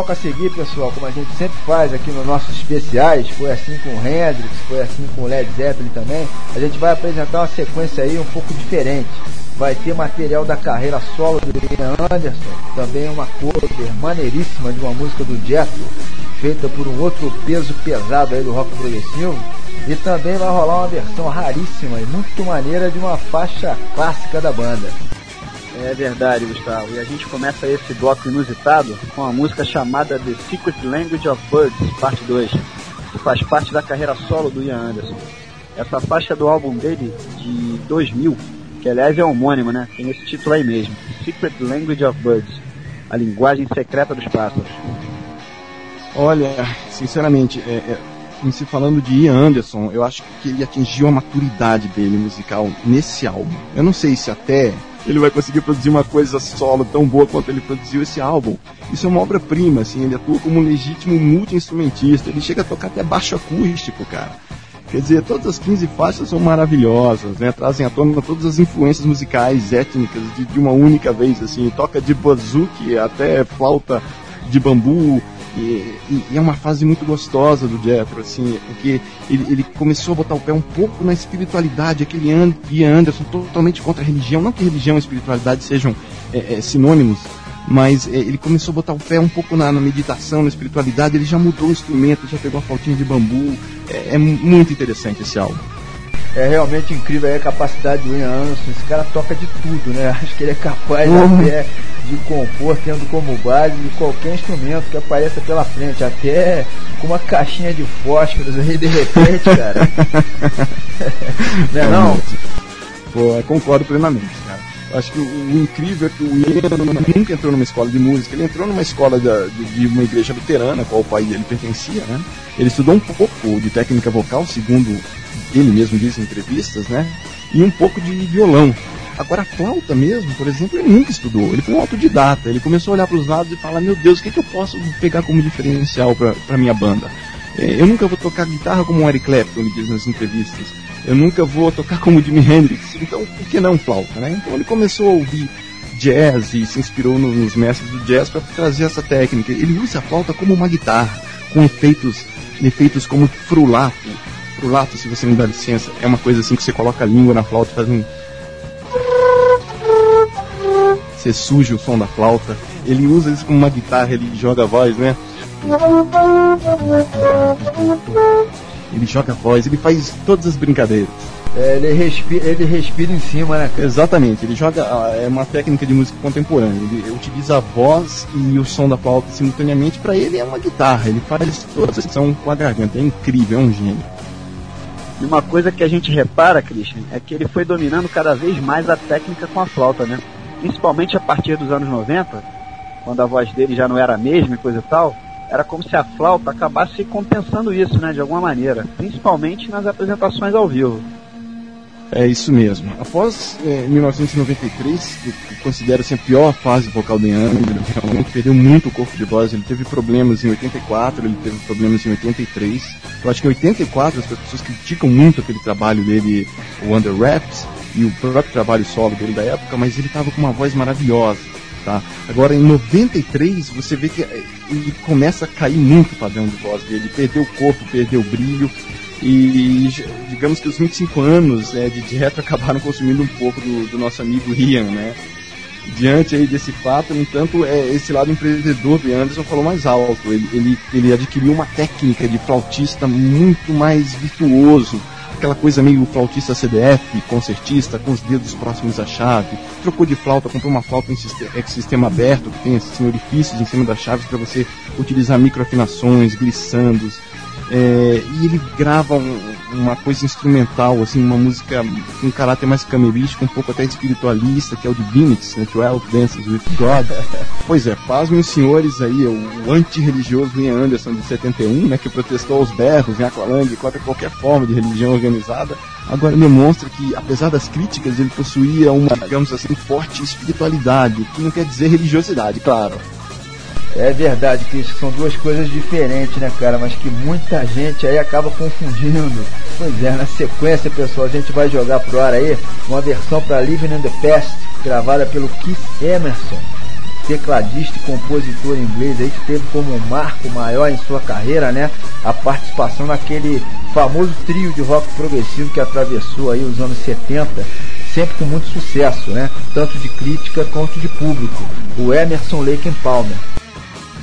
bloco a seguir, pessoal, como a gente sempre faz aqui nos nossos especiais, foi assim com o Hendrix, foi assim com o Led Zeppelin também, a gente vai apresentar uma sequência aí um pouco diferente. Vai ter material da carreira solo do Ian Anderson, também uma cover maneiríssima de uma música do Jethro, feita por um outro peso pesado aí do rock progressivo, e também vai rolar uma versão raríssima e muito maneira de uma faixa clássica da banda. É verdade, Gustavo. E a gente começa esse bloco inusitado com a música chamada The Secret Language of Birds, parte 2, que faz parte da carreira solo do Ian Anderson. Essa faixa é do álbum dele de 2000, que aliás é homônimo, né? Tem esse título aí mesmo, Secret Language of Birds, a linguagem secreta dos pássaros. Olha, sinceramente, é, é, em se falando de Ian Anderson, eu acho que ele atingiu a maturidade dele musical nesse álbum. Eu não sei se até ele vai conseguir produzir uma coisa solo tão boa quanto ele produziu esse álbum. Isso é uma obra-prima, assim, ele atua como um legítimo multi-instrumentista, ele chega a tocar até baixo acústico, cara. Quer dizer, todas as 15 faixas são maravilhosas, né? Trazem à tona todas as influências musicais, étnicas, de, de uma única vez, assim. Toca de bozuki até flauta de bambu, e, e- e é uma fase muito gostosa do Jethro, assim, porque ele, ele começou a botar o pé um pouco na espiritualidade, aquele An- Ian Anderson totalmente contra a religião, não que religião e espiritualidade sejam é, é, sinônimos, mas é, ele começou a botar o pé um pouco na, na meditação, na espiritualidade, ele já mudou o instrumento, já pegou a flautinha de bambu, é, é muito interessante esse álbum. É realmente incrível a capacidade do Ian Anderson. Esse cara toca de tudo, né? Acho que ele é capaz Uhum. até de compor tendo como base de qualquer instrumento que apareça pela frente, até com uma caixinha de fósforos aí de repente, cara. não é não? Pô, concordo plenamente, cara. Acho que o, o incrível é que o Ian nunca entrou numa escola de música, ele entrou numa escola da- de, de uma igreja luterana, a qual o pai dele pertencia, né? Ele estudou um pouco de técnica vocal, segundo ele mesmo diz em entrevistas, né? E um pouco de violão. Agora, a flauta mesmo, por exemplo, ele nunca estudou. Ele foi um autodidata. Ele começou a olhar para os lados e falar: Meu Deus, o que, que eu posso pegar como diferencial para minha banda? É, eu nunca vou tocar guitarra como o Eric Clapton, ele diz nas entrevistas. Eu nunca vou tocar como Jimi Hendrix. Então, por que não flauta, né? Então, ele começou a ouvir jazz e se inspirou no- nos mestres do jazz para trazer essa técnica. Ele usa a flauta como uma guitarra, com efeitos, efeitos como frulato. Frulato, se você me dá licença, é uma coisa assim que você coloca a língua na flauta e faz um você suja o som da flauta. Ele usa isso como uma guitarra, ele joga a voz, né? Ele joga a voz, ele faz todas as brincadeiras. É, ele, respira, ele respira em cima, né, cara? Exatamente, ele joga. ah, É uma técnica de música contemporânea. Ele utiliza a voz e o som da flauta simultaneamente. Para ele é uma guitarra, ele faz toda a sessão com a garganta. É incrível, é um gênio. E uma coisa que a gente repara, Christian, é que ele foi dominando cada vez mais a técnica com a flauta, né? Principalmente a partir dos anos 90, quando a voz dele já não era a mesma e coisa e tal, era como se a flauta acabasse compensando isso, né, de alguma maneira, principalmente nas apresentações ao vivo. É isso mesmo. Após é, 1993, que considero assim, a pior fase vocal do Ian, ele realmente perdeu muito o corpo de voz. Ele teve problemas em 84, ele teve problemas em 83. Eu acho que em 84 as pessoas criticam muito aquele trabalho dele, o Under Raps, e o próprio trabalho solo dele da época, mas ele estava com uma voz maravilhosa. Tá? Agora em 93 você vê que é, ele começa a cair muito o padrão de voz dele, perdeu o corpo, perdeu o brilho, e digamos que os 25 anos né, de, retro acabaram consumindo um pouco do, do, nosso amigo Ian, né? Diante aí desse fato, no entanto, é, esse lado empreendedor do Anderson falou mais alto. Ele, ele, ele adquiriu uma técnica de flautista muito mais virtuoso, aquela coisa meio flautista CDF, concertista, com os dedos próximos à chave. Trocou de flauta, comprou uma flauta em sistema, é, sistema aberto, que tem assim, orifícios em cima das chaves para você utilizar microafinações, glissandos é, e ele grava um, uma coisa instrumental, assim, uma música com um caráter mais camerístico, um pouco até espiritualista, que é o Divinity, né, 12 Dances with God. pois é, pasmem os senhores aí, o, o anti-religioso Ian Anderson de 71, né, que protestou aos berros em Aqualândia contra qualquer forma de religião organizada, agora demonstra que, apesar das críticas, ele possuía uma, digamos assim, forte espiritualidade, que não quer dizer religiosidade, claro. É verdade, que são duas coisas diferentes, né, cara? Mas que muita gente aí acaba confundindo. Pois é, na sequência, pessoal, a gente vai jogar pro ar aí uma versão para Living in the Past, gravada pelo Keith Emerson, tecladista e compositor inglês aí que teve como marco maior em sua carreira, né, a participação naquele famoso trio de rock progressivo que atravessou aí os anos 70 sempre com muito sucesso, né? Tanto de crítica quanto de público. O Emerson Lake Palmer.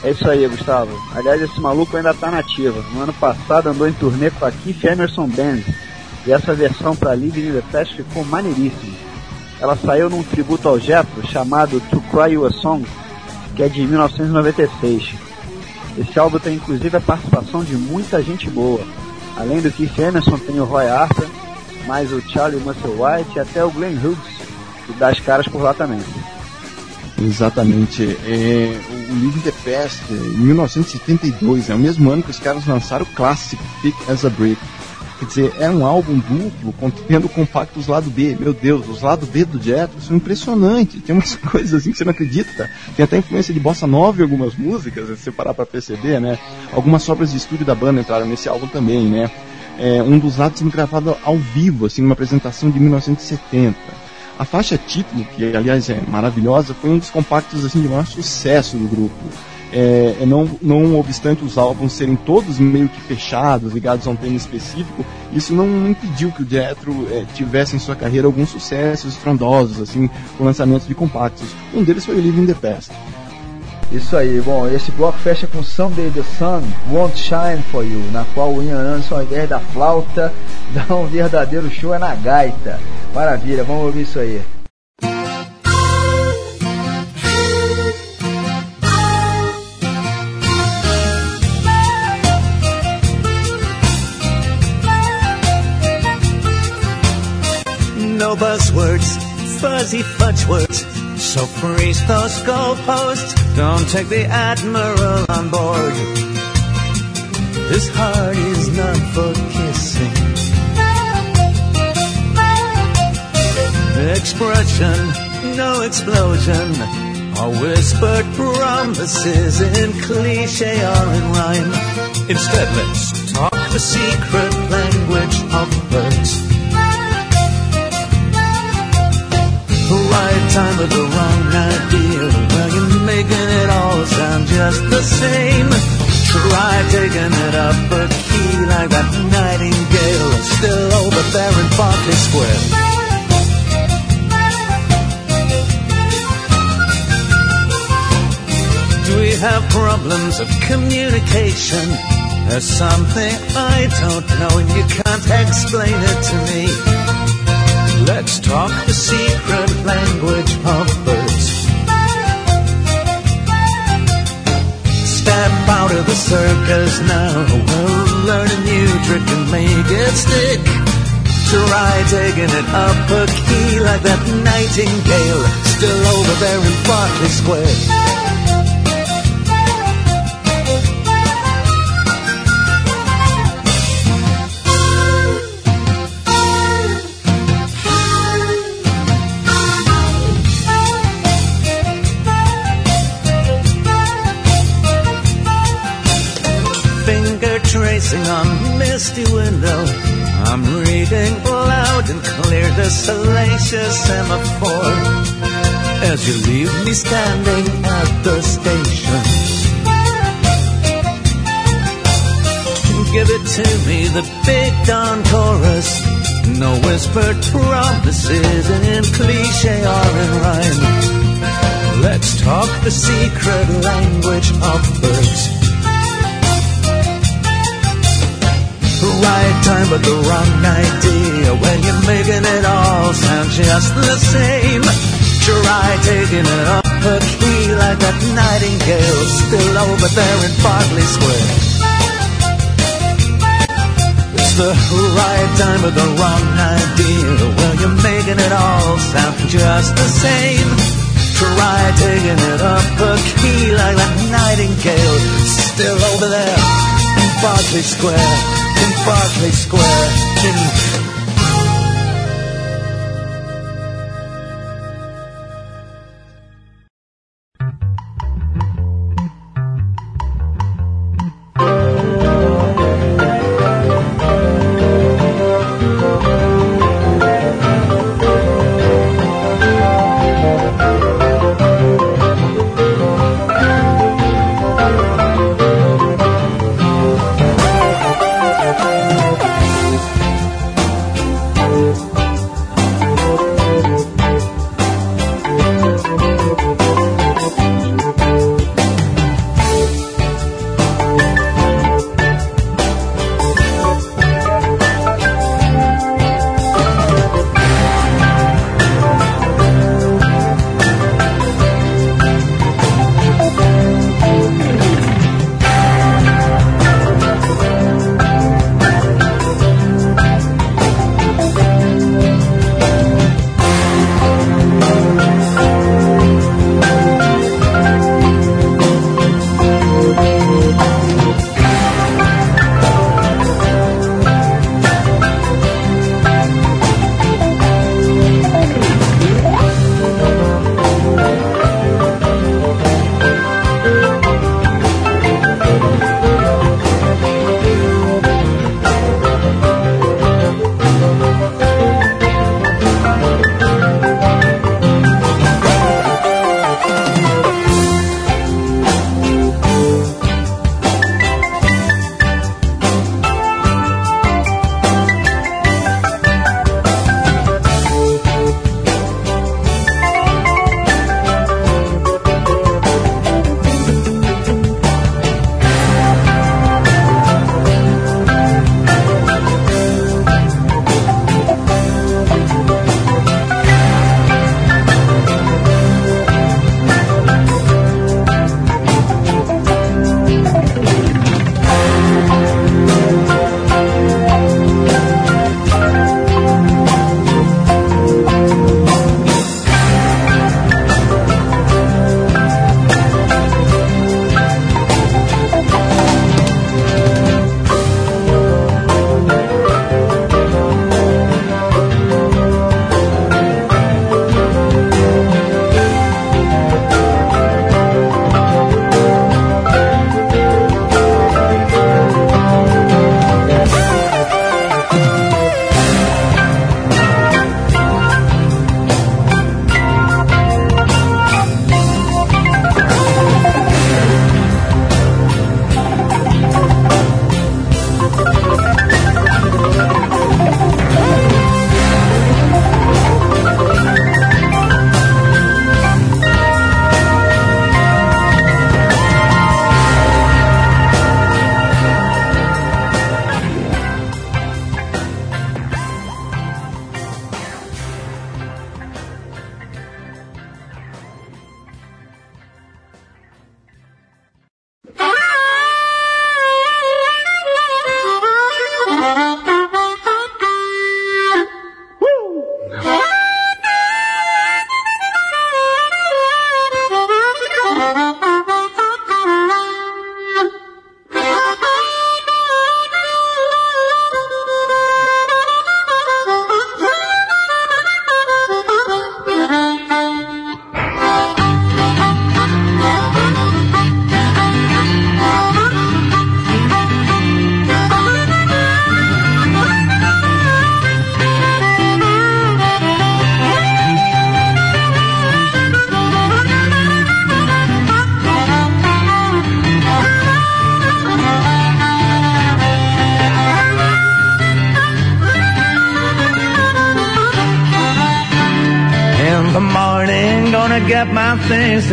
É isso aí, Gustavo. Aliás, esse maluco ainda tá nativa. No ano passado andou em turnê com a Keith Emerson Band. E essa versão para Living in the Fest ficou maneiríssima. Ela saiu num tributo ao Jethro chamado To Cry You a Song, que é de 1996. Esse álbum tem inclusive a participação de muita gente boa. Além do Keith Emerson tem o Roy Harper, mais o Charlie Musselwhite e até o Glenn Hughes, que dá as caras por lá também. Exatamente. É, o Living the Past, em 1972, é o mesmo ano que os caras lançaram o clássico Thick as a Brick. Quer dizer, é um álbum duplo contendo compactos lado B. Meu Deus, os lado B do Jethro são impressionantes. Tem umas coisas assim que você não acredita. Tem até influência de bossa nova em algumas músicas, se você parar pra perceber, né? Algumas sobras de estúdio da banda entraram nesse álbum também, né? É, um dos lados gravado ao vivo, assim, numa apresentação de 1970. A faixa título, que aliás é maravilhosa, foi um dos compactos assim, de maior sucesso do grupo. É, é, não, não obstante os álbuns serem todos meio que fechados, ligados a um tema específico, isso não impediu que o Jethro é, tivesse em sua carreira alguns sucessos estrondosos, assim, com lançamentos de compactos. Um deles foi o Living the Past. Isso aí, bom, esse bloco fecha com Someday the Sun Won't Shine For You, na qual o Ian Anderson, ao invés da flauta, dá um verdadeiro show é na gaita. Maravilha, vamos ouvir isso aí. No buzzwords, fuzzy fudge words. So freeze those goalposts. Don't take the admiral on board. This heart is not for kissing. Expression, no explosion. Or whispered promises in cliche or in rhyme. Instead, let's talk the secret language of birds. right time with the wrong idea. Well, you're making it all sound just the same. Try taking it up a key like that nightingale still over there in Berkeley Square. We have problems of communication? There's something I don't know and you can't explain it to me. Let's talk the secret language of birds. Step out of the circus now. We'll learn a new trick and make it stick. Try taking it up a key like that nightingale still over there in Berkeley Square. Dancing on misty window. I'm reading loud and clear the salacious semaphore as you leave me standing at the station. Give it to me, the big Don chorus. No whispered promises and in cliche or in rhyme. Let's talk the secret language of birds. Right time but the wrong idea when you're making it all sound just the same. Try taking it up a key like that nightingale still over there in Berkeley Square. It's the right time but the wrong idea. Well, you're making it all sound just the same. Try taking it up a key like that nightingale still over there in Berkeley Square. In Berkeley Square. In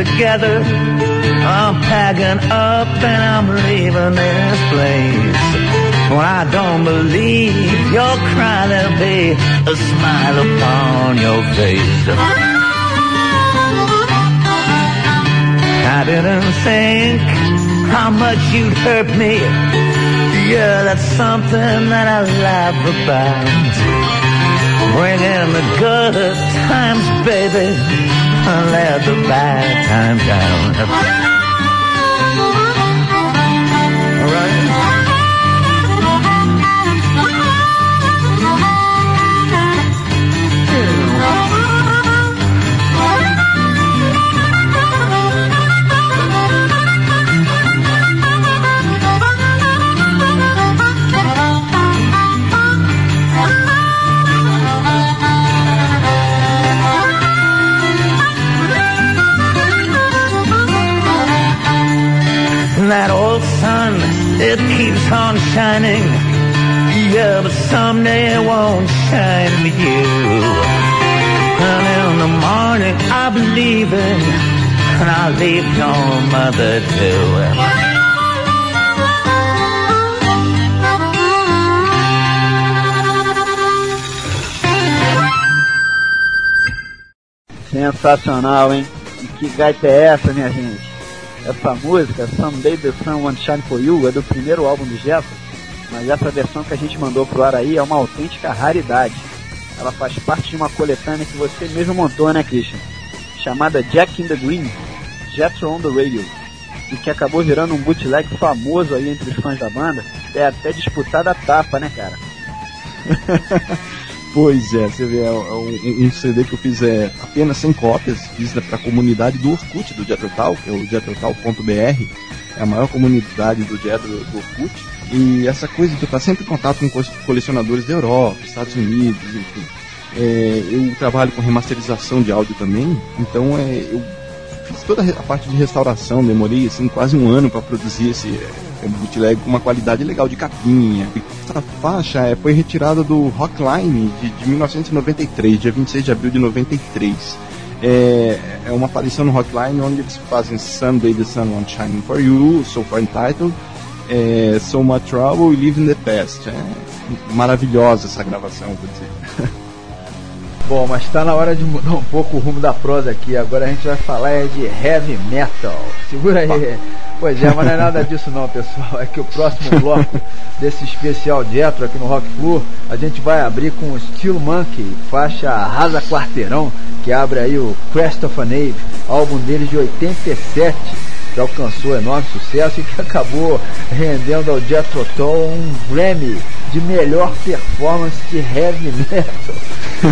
together. Sensacional, hein? E que gaita é essa, minha gente? Essa música, Someday the Sun Won't Shine For You, é do primeiro álbum do Jefferson, mas essa versão que a gente mandou pro ar aí é uma autêntica raridade. Ela faz parte de uma coletânea que você mesmo montou, né, Christian? Chamada Jack in the Green, Jethro on the Radio, e que acabou virando um bootleg famoso aí entre os fãs da banda, é até disputada a tapa, né, cara? Pois é, você vê, é um, um, CD que eu fiz é, apenas 100 cópias, fiz para a comunidade do Orkut, do Jetrotal, que é o jetrotal.br, é a maior comunidade do Jetro do Orkut, e essa coisa de eu estar sempre em contato com colecionadores da Europa, Estados Unidos, enfim. É, eu trabalho com remasterização de áudio também, então é, eu fiz toda a parte de restauração, demorei assim quase um ano para produzir esse é, bootleg com uma qualidade legal de capinha. Essa faixa é, foi retirada do Rockline de, de 1993, dia 26 de abril de 93. É, é uma aparição no Rockline onde eles fazem Someday the Sun Won't Shine For You, So Far Entitled, é, So Much Trouble e Live in the Past. É maravilhosa essa gravação, vou dizer. Bom, mas está na hora de mudar um pouco o rumo da prosa aqui. Agora a gente vai falar é de heavy metal. Segura aí. Pois é, mas não é nada disso não, pessoal. É que o próximo bloco desse especial Jetro aqui no Rock Flu, a gente vai abrir com Steel Monkey, faixa Rasa Quarteirão, que abre aí o Crest of a Nave, álbum deles de 87 que alcançou enorme sucesso e que acabou rendendo ao Jethro Tull um Grammy de melhor performance de heavy metal.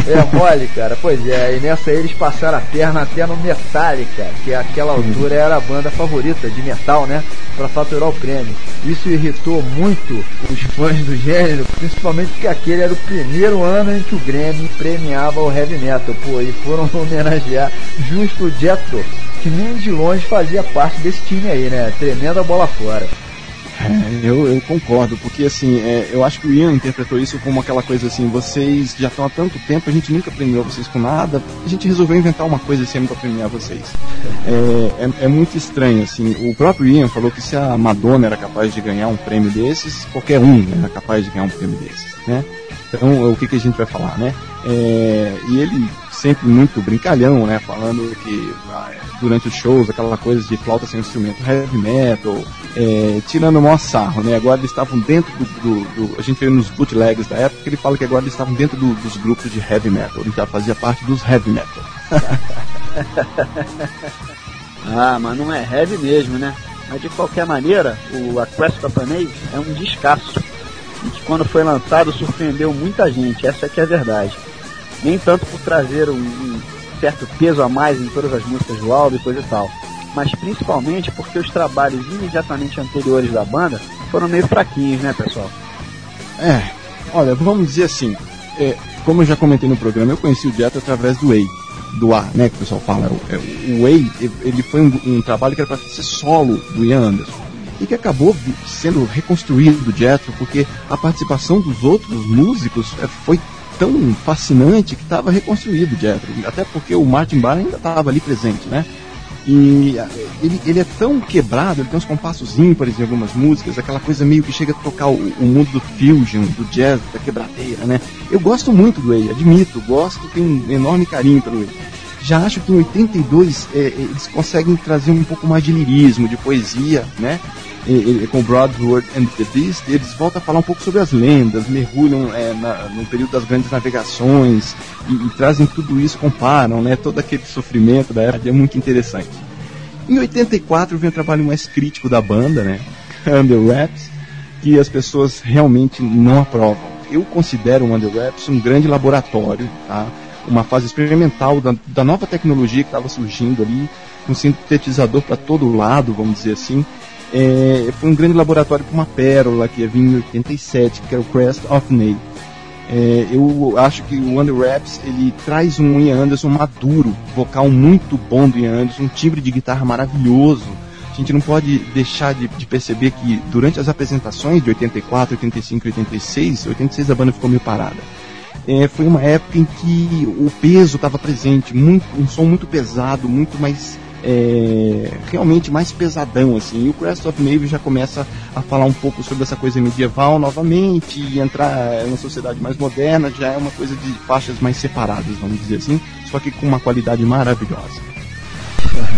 É mole, cara. Pois é, e nessa aí eles passaram a perna até no Metallica, que àquela altura era a banda favorita de metal, né? Para faturar o prêmio. Isso irritou muito os fãs do gênero, principalmente porque aquele era o primeiro ano em que o Grammy premiava o heavy metal. Pô, e foram homenagear justo o Jethro que nem de longe fazia parte desse time aí, né? Tremenda bola fora. É, eu, eu, concordo, porque assim, é, eu acho que o Ian interpretou isso como aquela coisa assim, vocês já estão há tanto tempo, a gente nunca premiou vocês com nada, a gente resolveu inventar uma coisa ano para premiar vocês. É, é, é, muito estranho, assim, o próprio Ian falou que se a Madonna era capaz de ganhar um prêmio desses, qualquer um era capaz de ganhar um prêmio desses, né? Então, o que, que a gente vai falar, né? É, e ele sempre muito brincalhão, né? Falando que ah, durante os shows, aquela coisa de flauta sem instrumento heavy metal, é, tirando o maior sarro, né? Agora eles estavam dentro do, do, do, A gente vê nos bootlegs da época, ele fala que agora eles estavam dentro do, dos grupos de heavy metal, ele já fazia parte dos heavy metal. ah, mas não é heavy mesmo, né? Mas de qualquer maneira, o A Quest Age é um descasso. Que quando foi lançado surpreendeu muita gente, essa é que é a verdade. Nem tanto por trazer um, um certo peso a mais em todas as músicas do álbum e coisa e tal, mas principalmente porque os trabalhos imediatamente anteriores da banda foram meio fraquinhos, né, pessoal? É, olha, vamos dizer assim, é, como eu já comentei no programa, eu conheci o Jet através do Way, do A, né, que o pessoal fala. O, é, o Way, ele foi um, um trabalho que era para ser solo do Ian Anderson e que acabou sendo reconstruído do Jethro porque a participação dos outros músicos é, foi tão fascinante que estava reconstruído Jethro, até porque o Martin Barr ainda estava ali presente, né? E ele, ele é tão quebrado, ele tem uns compassos ímpares em algumas músicas, aquela coisa meio que chega a tocar o, o mundo do fusion, do jazz, da quebradeira, né? Eu gosto muito do Way, admito, gosto, tenho um enorme carinho pelo Way. Já acho que em 82 é, eles conseguem trazer um pouco mais de lirismo, de poesia, né? Com Broadword and the Beast, eles voltam a falar um pouco sobre as lendas, mergulham é, na, no período das grandes navegações e, e, trazem tudo isso, comparam, né? Todo aquele sofrimento da época, é muito interessante. Em 84 vem o trabalho mais crítico da banda, né? Under Wraps, que as pessoas realmente não aprovam. Eu considero o Under Wraps um grande laboratório, tá? uma fase experimental da, da nova tecnologia que estava surgindo ali, um sintetizador para todo lado, vamos dizer assim. É, foi um grande laboratório para uma pérola que ia vir em 87, que era o Crest of Ney. É, eu acho que o Under Raps ele traz um Ian Anderson maduro, vocal muito bom do Ian Anderson, um timbre de guitarra maravilhoso. A gente não pode deixar de, de perceber que durante as apresentações de 84, 85 e 86, 86 a banda ficou meio parada é, foi uma época em que o peso estava presente, muito, um som muito pesado, muito mais é, realmente mais pesadão assim. E o Crest of Navy já começa a falar um pouco sobre essa coisa medieval novamente e entrar numa sociedade mais moderna, já é uma coisa de faixas mais separadas, vamos dizer assim, só que com uma qualidade maravilhosa.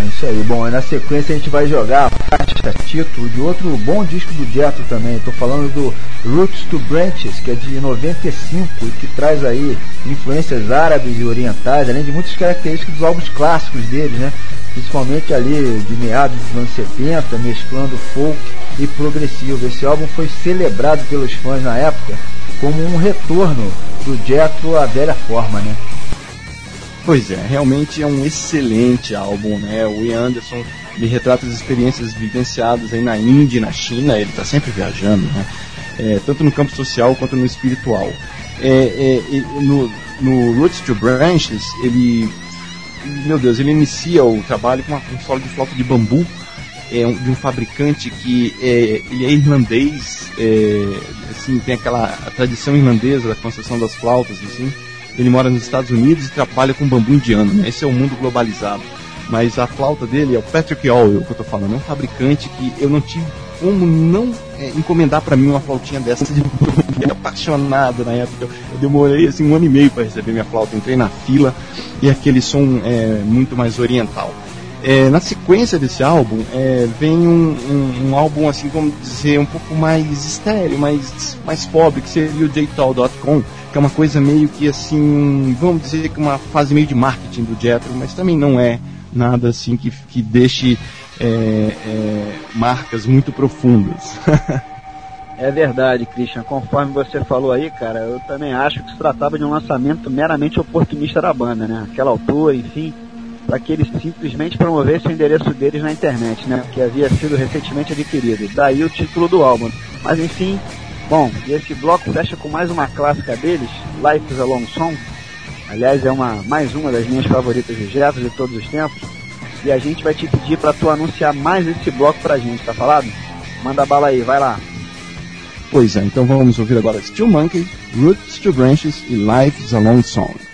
Isso aí. Bom, na sequência a gente vai jogar a faixa título de outro bom disco do Jethro também. Estou falando do Roots to Branches, que é de 95 e que traz aí influências árabes e orientais, além de muitas características dos álbuns clássicos deles, né? Principalmente ali de meados dos anos 70, mesclando folk e progressivo. Esse álbum foi celebrado pelos fãs na época como um retorno do Jethro à velha forma, né? Pois é, realmente é um excelente álbum, né? O Ian Anderson me retrata as experiências vivenciadas aí na Índia na China, ele está sempre viajando, né? É, tanto no campo social quanto no espiritual. É, é, no, no Roots to Branches, ele, meu Deus, ele inicia o trabalho com uma, um solo de flauta de bambu, é, um, de um fabricante que é, ele é irlandês, é, assim, tem aquela tradição irlandesa da construção das flautas, assim, ele mora nos Estados Unidos e trabalha com bambu indiano, né? Esse é o mundo globalizado. Mas a flauta dele é o Patrick Oil, que eu tô falando, é um fabricante que eu não tive como não é, encomendar para mim uma flautinha dessa. Eu fiquei apaixonado na época. Eu demorei assim um ano e meio para receber minha flauta. Entrei na fila e aquele som é muito mais oriental. É, na sequência desse álbum é, vem um, um, um, álbum assim, vamos dizer, um pouco mais estéreo, mais, mais pobre, que seria o jtal.com, que é uma coisa meio que assim, vamos dizer que uma fase meio de marketing do Jetro, mas também não é nada assim que, que deixe é, é, marcas muito profundas. é verdade, Christian. Conforme você falou aí, cara, eu também acho que se tratava de um lançamento meramente oportunista da banda, né? Aquela altura, enfim, para que eles simplesmente promovessem o endereço deles na internet, né? Que havia sido recentemente adquirido. Daí o título do álbum. Mas enfim, Bom, e esse bloco fecha com mais uma clássica deles, Life is a Long Song. Aliás, é uma, mais uma das minhas favoritas de Jethro de todos os tempos. E a gente vai te pedir para tu anunciar mais esse bloco pra gente, tá falado? Manda bala aí, vai lá. Pois é, então vamos ouvir agora Steel Monkey, Roots to Branches e Life is a Long Song.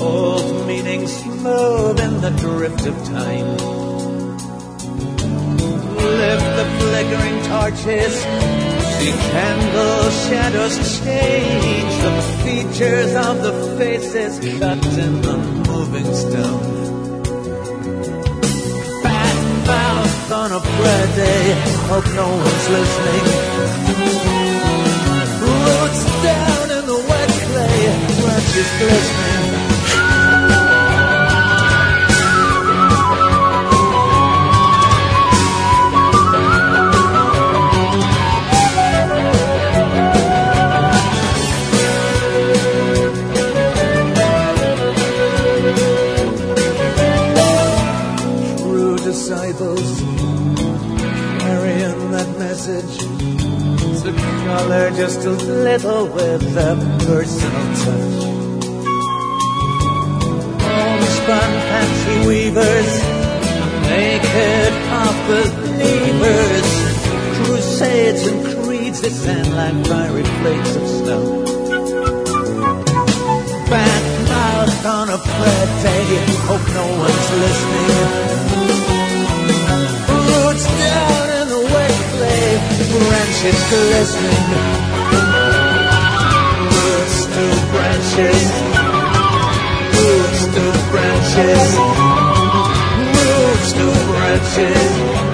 Old meanings move in the drift of time. Lift the flickering torches, see candle shadows change the features of the faces cut in the moving stone. Fat mouth on a bread day, hope no one's listening. Branches glistening. True disciples carrying that message color just a little with a personal touch. Homespun fancy weavers, naked half believers, crusades and creeds that descend like fiery flakes of snow. Fat mouth on a prayer day, hope no one's listening. Roots down in the wet clay, branches glistening. Roots to branches, to branches, roots to branches.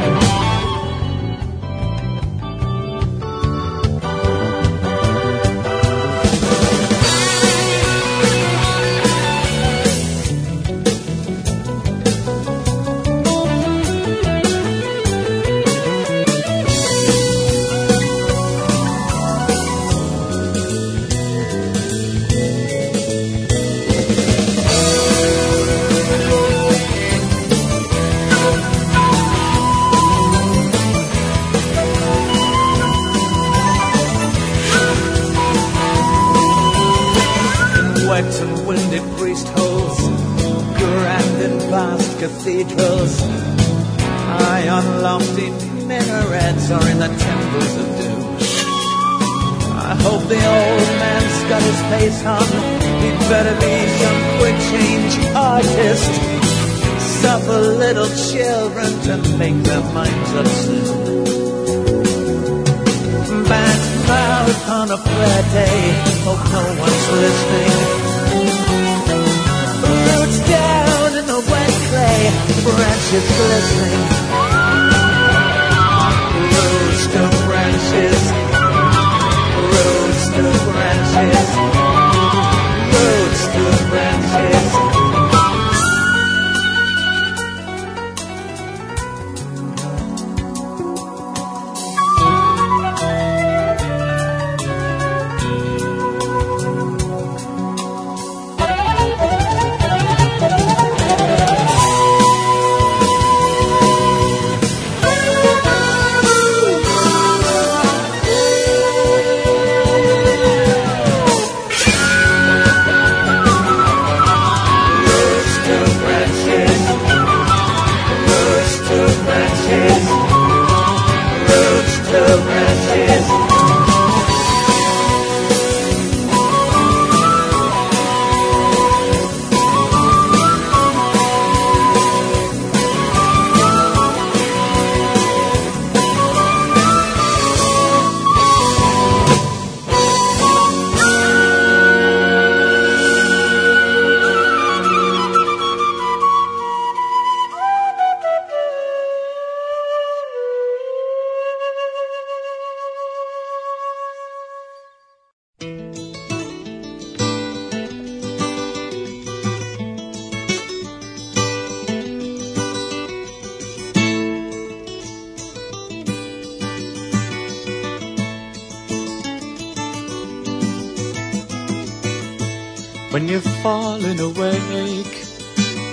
When you've fallen awake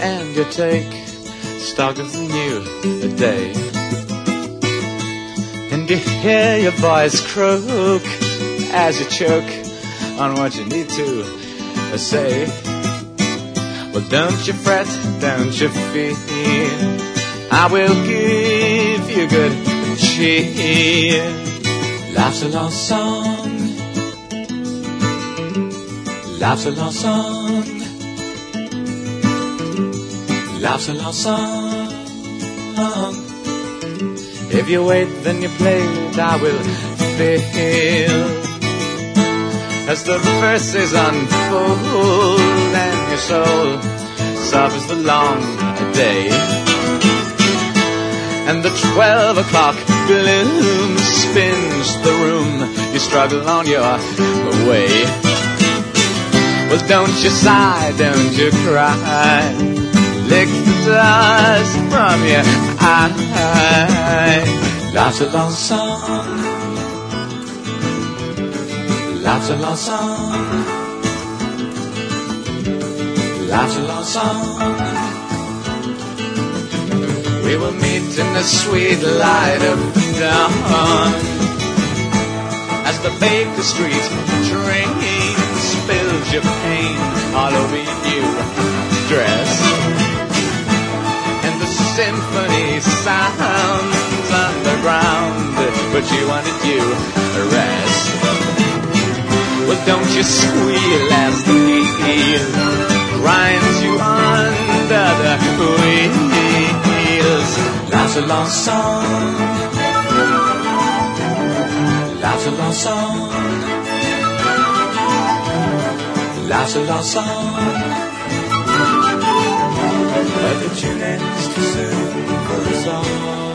and you take stock of the new day, and you hear your voice croak as you choke on what you need to say. Well, don't you fret, don't you fear. I will give you good cheer. Life's a long song. Life's a long song. Life's a long song. If you wait, then you play it, I will feel. As the verses unfold and your soul suffers the long day. And the twelve o'clock gloom spins the room. You struggle on your way. Well, don't you sigh, don't you cry. Lick the dust from your eye. Life's a long song. Life's a long song. Life's a long song. We will meet in the sweet light of dawn as the Baker Street train spills your pain all over your dress, and the symphony sounds underground, but you wanted to rest. Well, don't you squeal as the heel grinds you under the wheels. Life's a long song. Life's a long song. Life's a long song. But the tune ends too soon for a song.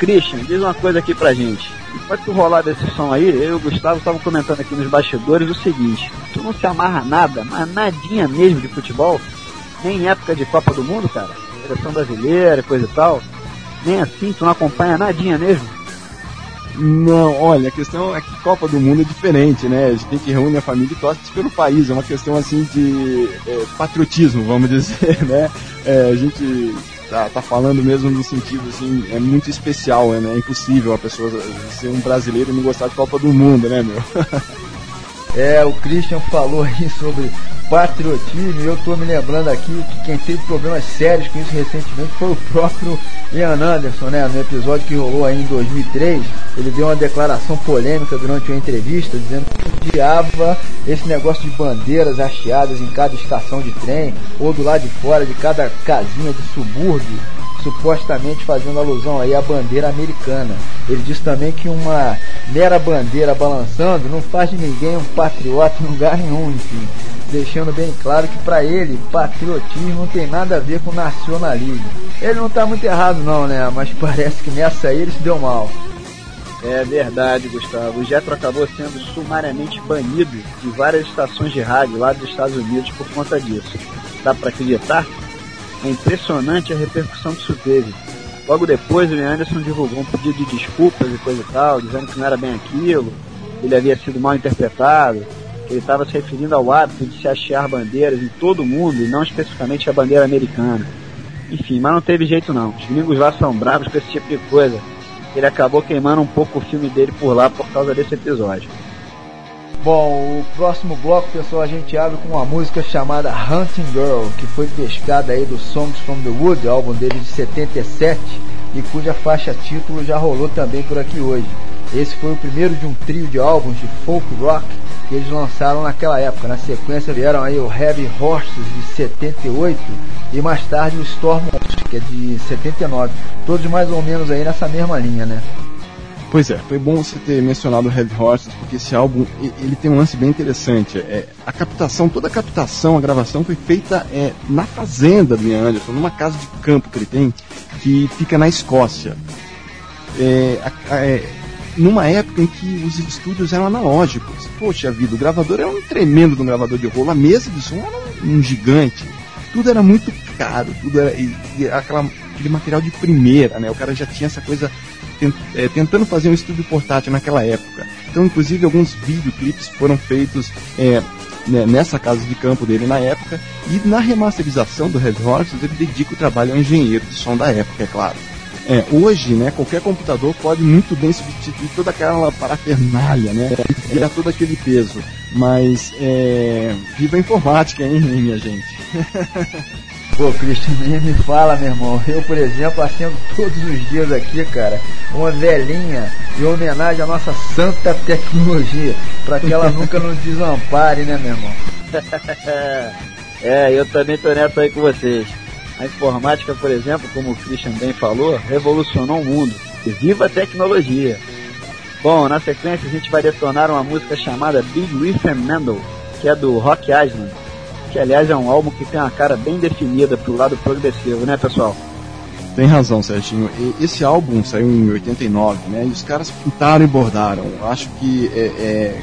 Christian, diz uma coisa aqui pra gente. Enquanto tu rolar desse som aí, eu e o Gustavo estavam comentando aqui nos bastidores o seguinte: tu não se amarra nada, mas nadinha mesmo de futebol, nem em época de Copa do Mundo, cara, seleção brasileira, coisa e tal, nem assim, tu não acompanha nadinha mesmo. Não, olha, a questão é que Copa do Mundo é diferente, né? A gente reúne a família e torce pelo país, é uma questão assim de é, patriotismo, vamos dizer, né? É, a gente tá, tá falando mesmo no sentido assim, é muito especial, né? É impossível a pessoa ser um brasileiro e não gostar de Copa do Mundo, né, meu? É, o Christian falou aí sobre patriotismo e eu tô me lembrando aqui que quem teve problemas sérios com isso recentemente foi o próprio Ian Anderson, né? No episódio que rolou aí em 2003, ele deu uma declaração polêmica durante uma entrevista dizendo que odiava esse negócio de bandeiras hasteadas em cada estação de trem ou do lado de fora de cada casinha de subúrbio supostamente fazendo alusão aí à bandeira americana. Ele disse também que uma mera bandeira balançando não faz de ninguém um patriota em lugar nenhum, enfim, deixando bem claro que para ele patriotismo não tem nada a ver com nacionalismo. Ele não está muito errado não, né? Mas parece que nessa aí ele se deu mal. É verdade, Gustavo. O Jetro acabou sendo sumariamente banido de várias estações de rádio lá dos Estados Unidos por conta disso. Dá para acreditar? É impressionante a repercussão que isso teve. Logo depois, o Anderson divulgou um pedido de desculpas e coisa e tal, dizendo que não era bem aquilo, ele havia sido mal interpretado, ele estava se referindo ao hábito de se hastear bandeiras em todo o mundo e não especificamente a bandeira americana. Enfim, mas não teve jeito não. Os gringos lá são bravos com esse tipo de coisa. Ele acabou queimando um pouco o filme dele por lá por causa desse episódio. Bom, o próximo bloco, pessoal, a gente abre com uma música chamada Hunting Girl, que foi pescada aí do Songs from the Wood, álbum dele de 77, e cuja faixa título já rolou também por aqui hoje. Esse foi o primeiro de um trio de álbuns de folk rock que eles lançaram naquela época. Na sequência vieram aí o Heavy Horses de 78 e mais tarde o Storm que é de 79. Todos mais ou menos aí nessa mesma linha, né? Pois é, foi bom você ter mencionado o Red Horses, porque esse álbum ele tem um lance bem interessante. É, a captação, toda a captação, a gravação foi feita é, na fazenda do Ian Anderson, numa casa de campo que ele tem, que fica na Escócia. É, a, a, é, numa época em que os estúdios eram analógicos. Poxa vida, o gravador era um tremendo de um gravador de rolo, a mesa de som era um, gigante. Tudo era muito caro, tudo era e, e aquela, aquele material de primeira, né? O cara já tinha essa coisa é, tentando fazer um estúdio portátil naquela época. Então, inclusive, alguns videoclipes foram feitos é, né, nessa casa de campo dele na época. E na remasterização do Red Horses, ele dedica o trabalho ao engenheiro de som da época, é claro. É, hoje, né, qualquer computador pode muito bem substituir toda aquela parafernália, né, tirar todo aquele peso. Mas, é, viva a informática, hein, minha gente? Pô, Christian, nem me fala, meu irmão. Eu, por exemplo, acendo todos os dias aqui, cara, uma velhinha em homenagem à nossa santa tecnologia, para que ela nunca nos desampare, né, meu irmão? é, eu também tô nessa aí com vocês. A informática, por exemplo, como o Christian bem falou, revolucionou o mundo. E viva a tecnologia! Bom, na sequência a gente vai detonar uma música chamada Big Riff and Mendel, que é do Rock Island que aliás é um álbum que tem uma cara bem definida pro lado progressivo, né, pessoal? Tem razão, Serginho. Esse álbum saiu em 89, né? E os caras pintaram e bordaram. Acho que é, é,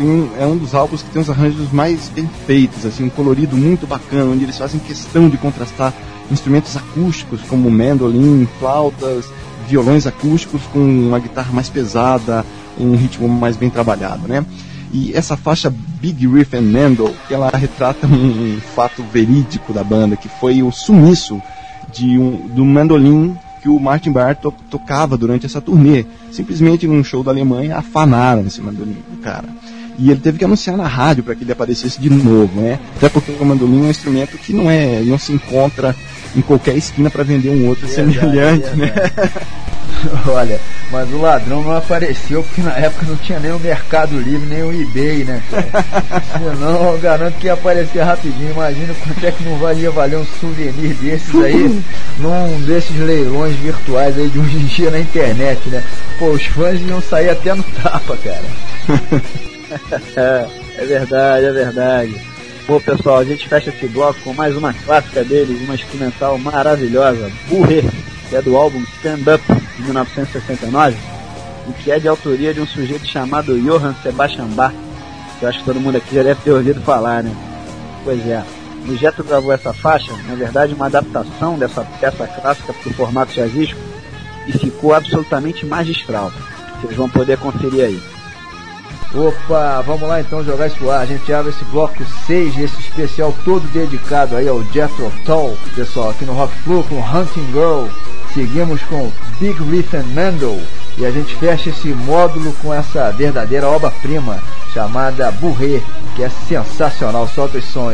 um, é um dos álbuns que tem os arranjos mais bem feitos, assim, um colorido muito bacana, onde eles fazem questão de contrastar instrumentos acústicos como mandolim, flautas, violões acústicos com uma guitarra mais pesada, um ritmo mais bem trabalhado, né? E essa faixa Big Riff and Mendel, ela retrata um, um, fato verídico da banda, que foi o sumiço de um, do mandolim que o Martin Barr to, tocava durante essa turnê. Simplesmente num show da Alemanha afanaram esse mandolim do cara. E ele teve que anunciar na rádio para que ele aparecesse de novo, né? Até porque o mandolim é um instrumento que não é, não se encontra em qualquer esquina para vender um outro verdade, semelhante, né? Olha, mas o ladrão não apareceu porque na época não tinha nem o Mercado Livre, nem o eBay, né? Senão eu garanto que ia aparecer rapidinho. Imagina quanto é que não valia valer um souvenir desses aí num desses leilões virtuais aí de hoje em dia na internet, né? Pô, os fãs iam sair até no tapa, cara. é verdade, é verdade. Bom, pessoal, a gente fecha esse bloco com mais uma clássica deles, uma instrumental maravilhosa, Burre, que é do álbum Stand Up, de 1969, e que é de autoria de um sujeito chamado Johann Sebastian Bach, que eu acho que todo mundo aqui já deve ter ouvido falar, né? Pois é. O Jetro gravou essa faixa, na verdade uma adaptação dessa peça clássica para o formato jazzístico, e ficou absolutamente magistral. Vocês vão poder conferir aí. Opa, vamos lá então jogar isso ar. A gente abre esse bloco 6, esse especial todo dedicado aí ao Jethro Tull, pessoal, aqui no Rock Flu com Hunting Girl. Seguimos com Big Riff and Mendel e a gente fecha esse módulo com essa verdadeira obra-prima chamada Burré, que é sensacional. Solta os som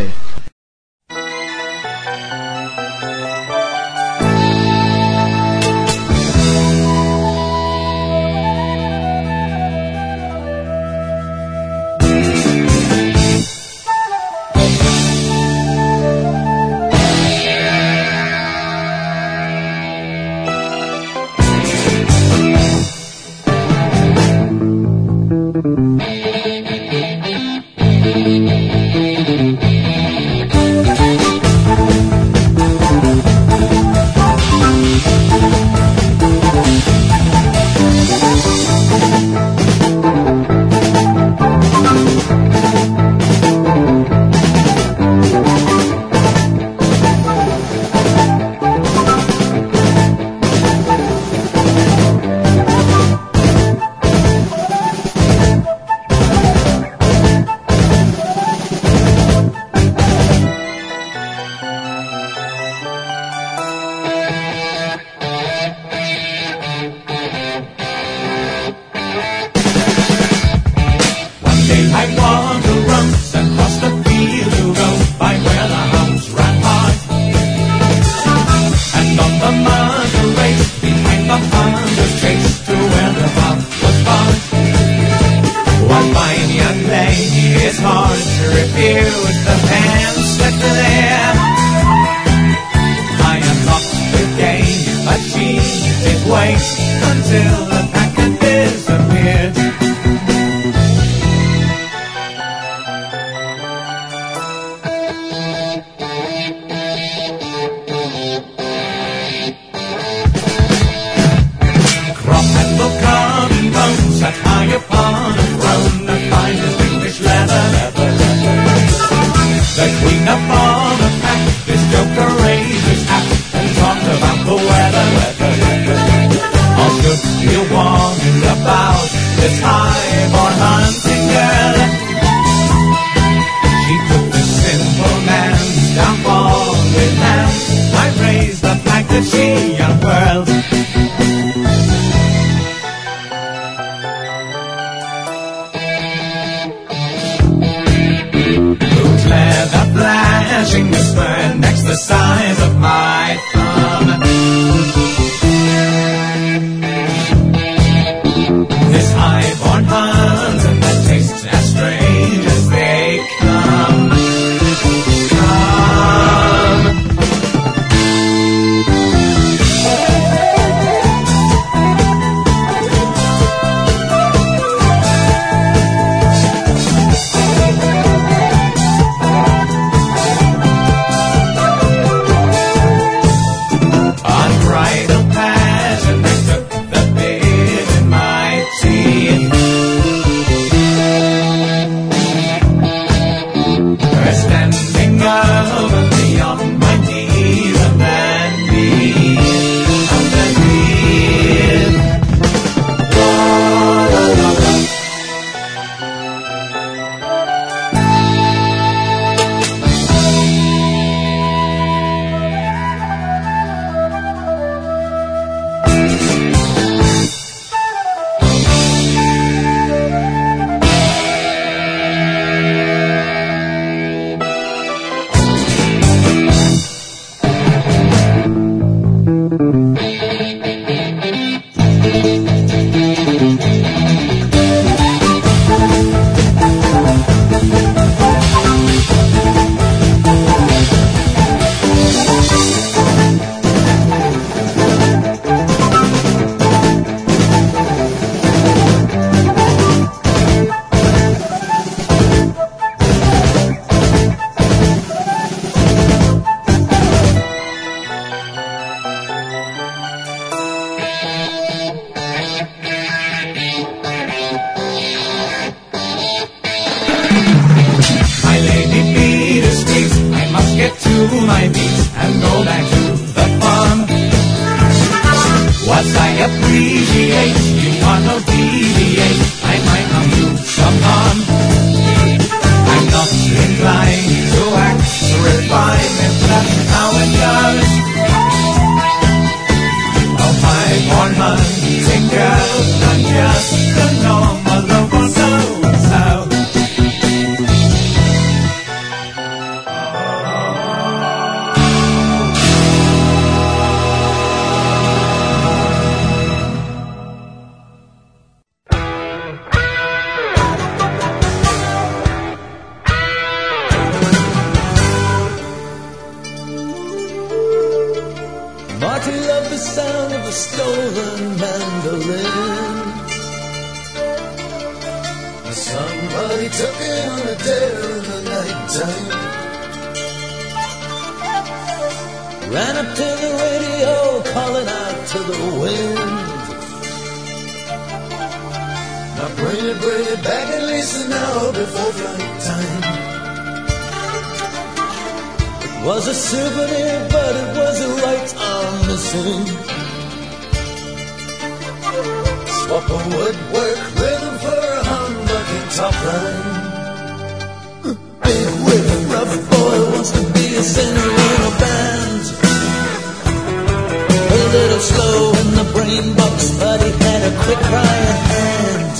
green box, but he had a quick cry at hand.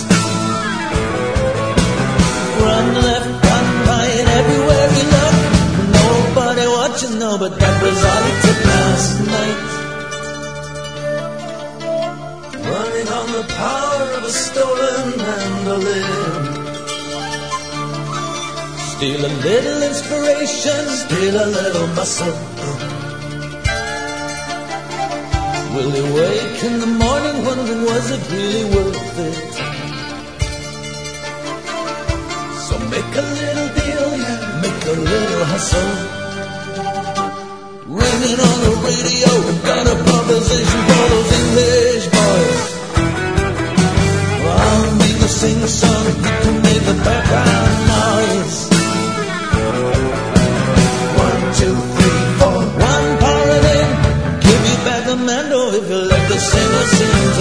Run left, run right, everywhere he looked. Nobody watching, no, but that was all he took last night. Running on the power of a stolen mandolin. Steal a little inspiration, steal a little muscle. Will you wake in the morning wondering was it really worth it? So make a little deal, yeah, make a little hustle. Ringing on the radio, got a proposition for those English boys. Well, I'll be the singer song, you can make the background noise. see you.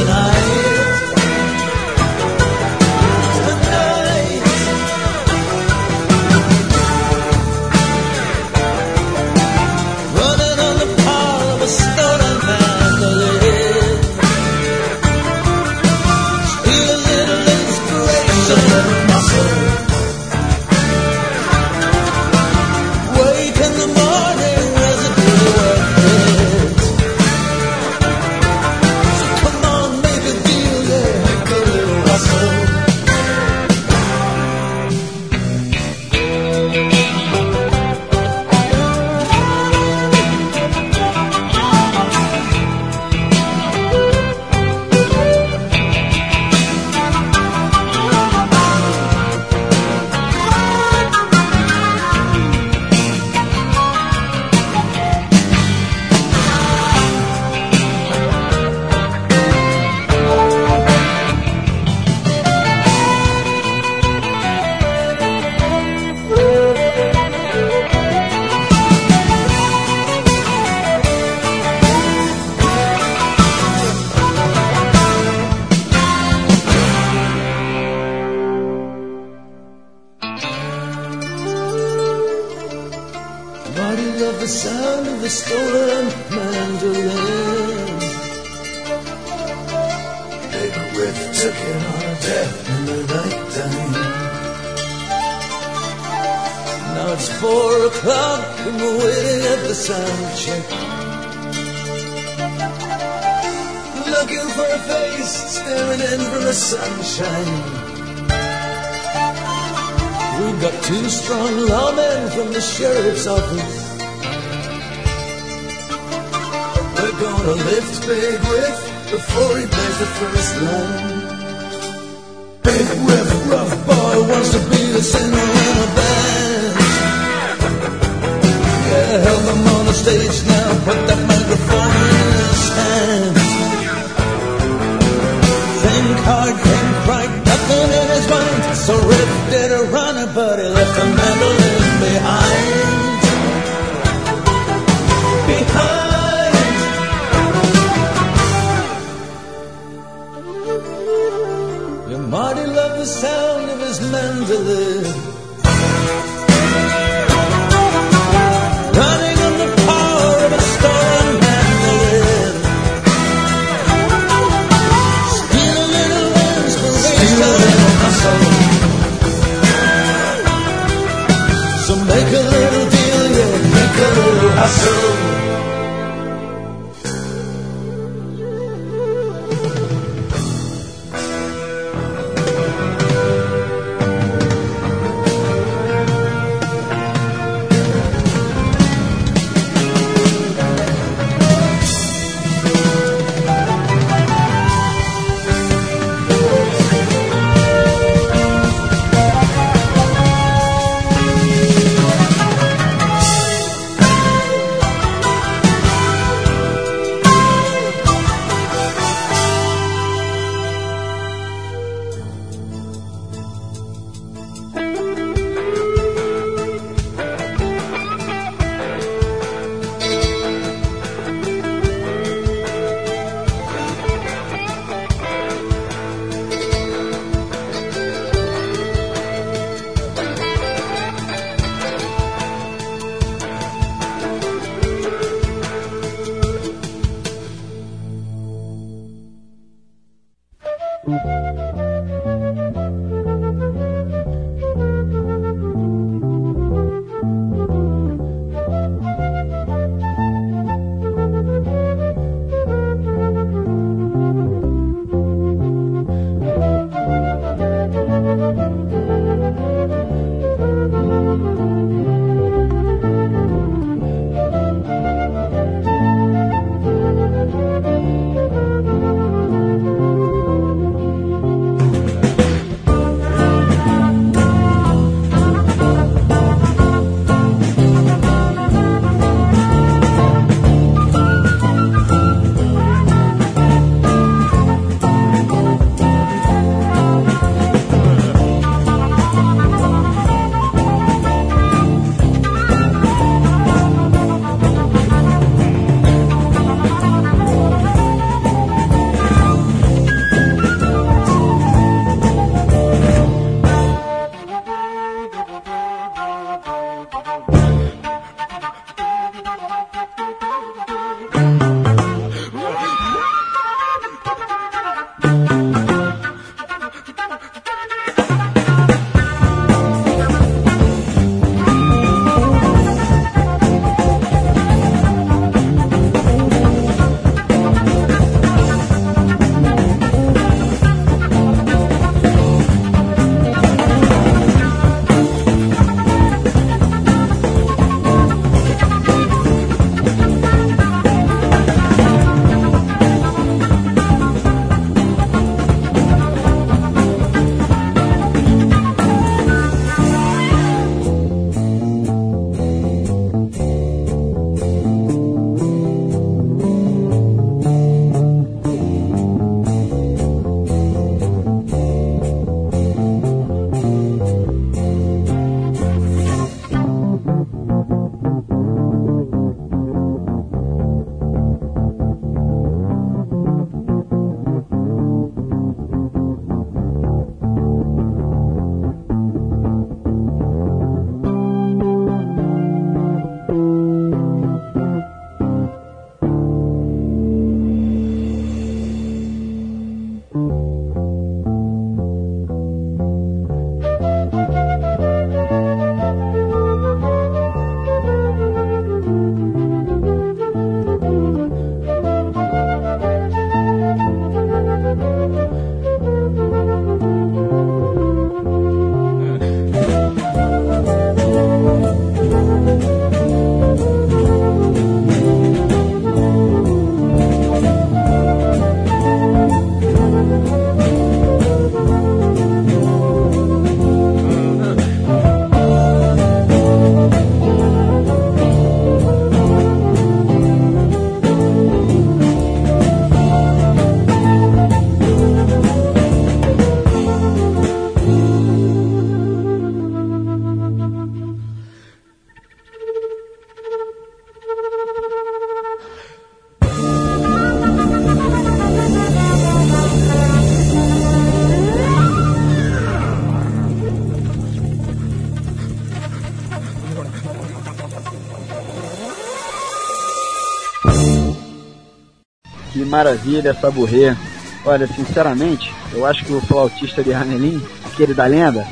Maravilha essa burrê. Olha, sinceramente, eu acho que o flautista de Hamelin, aquele da lenda,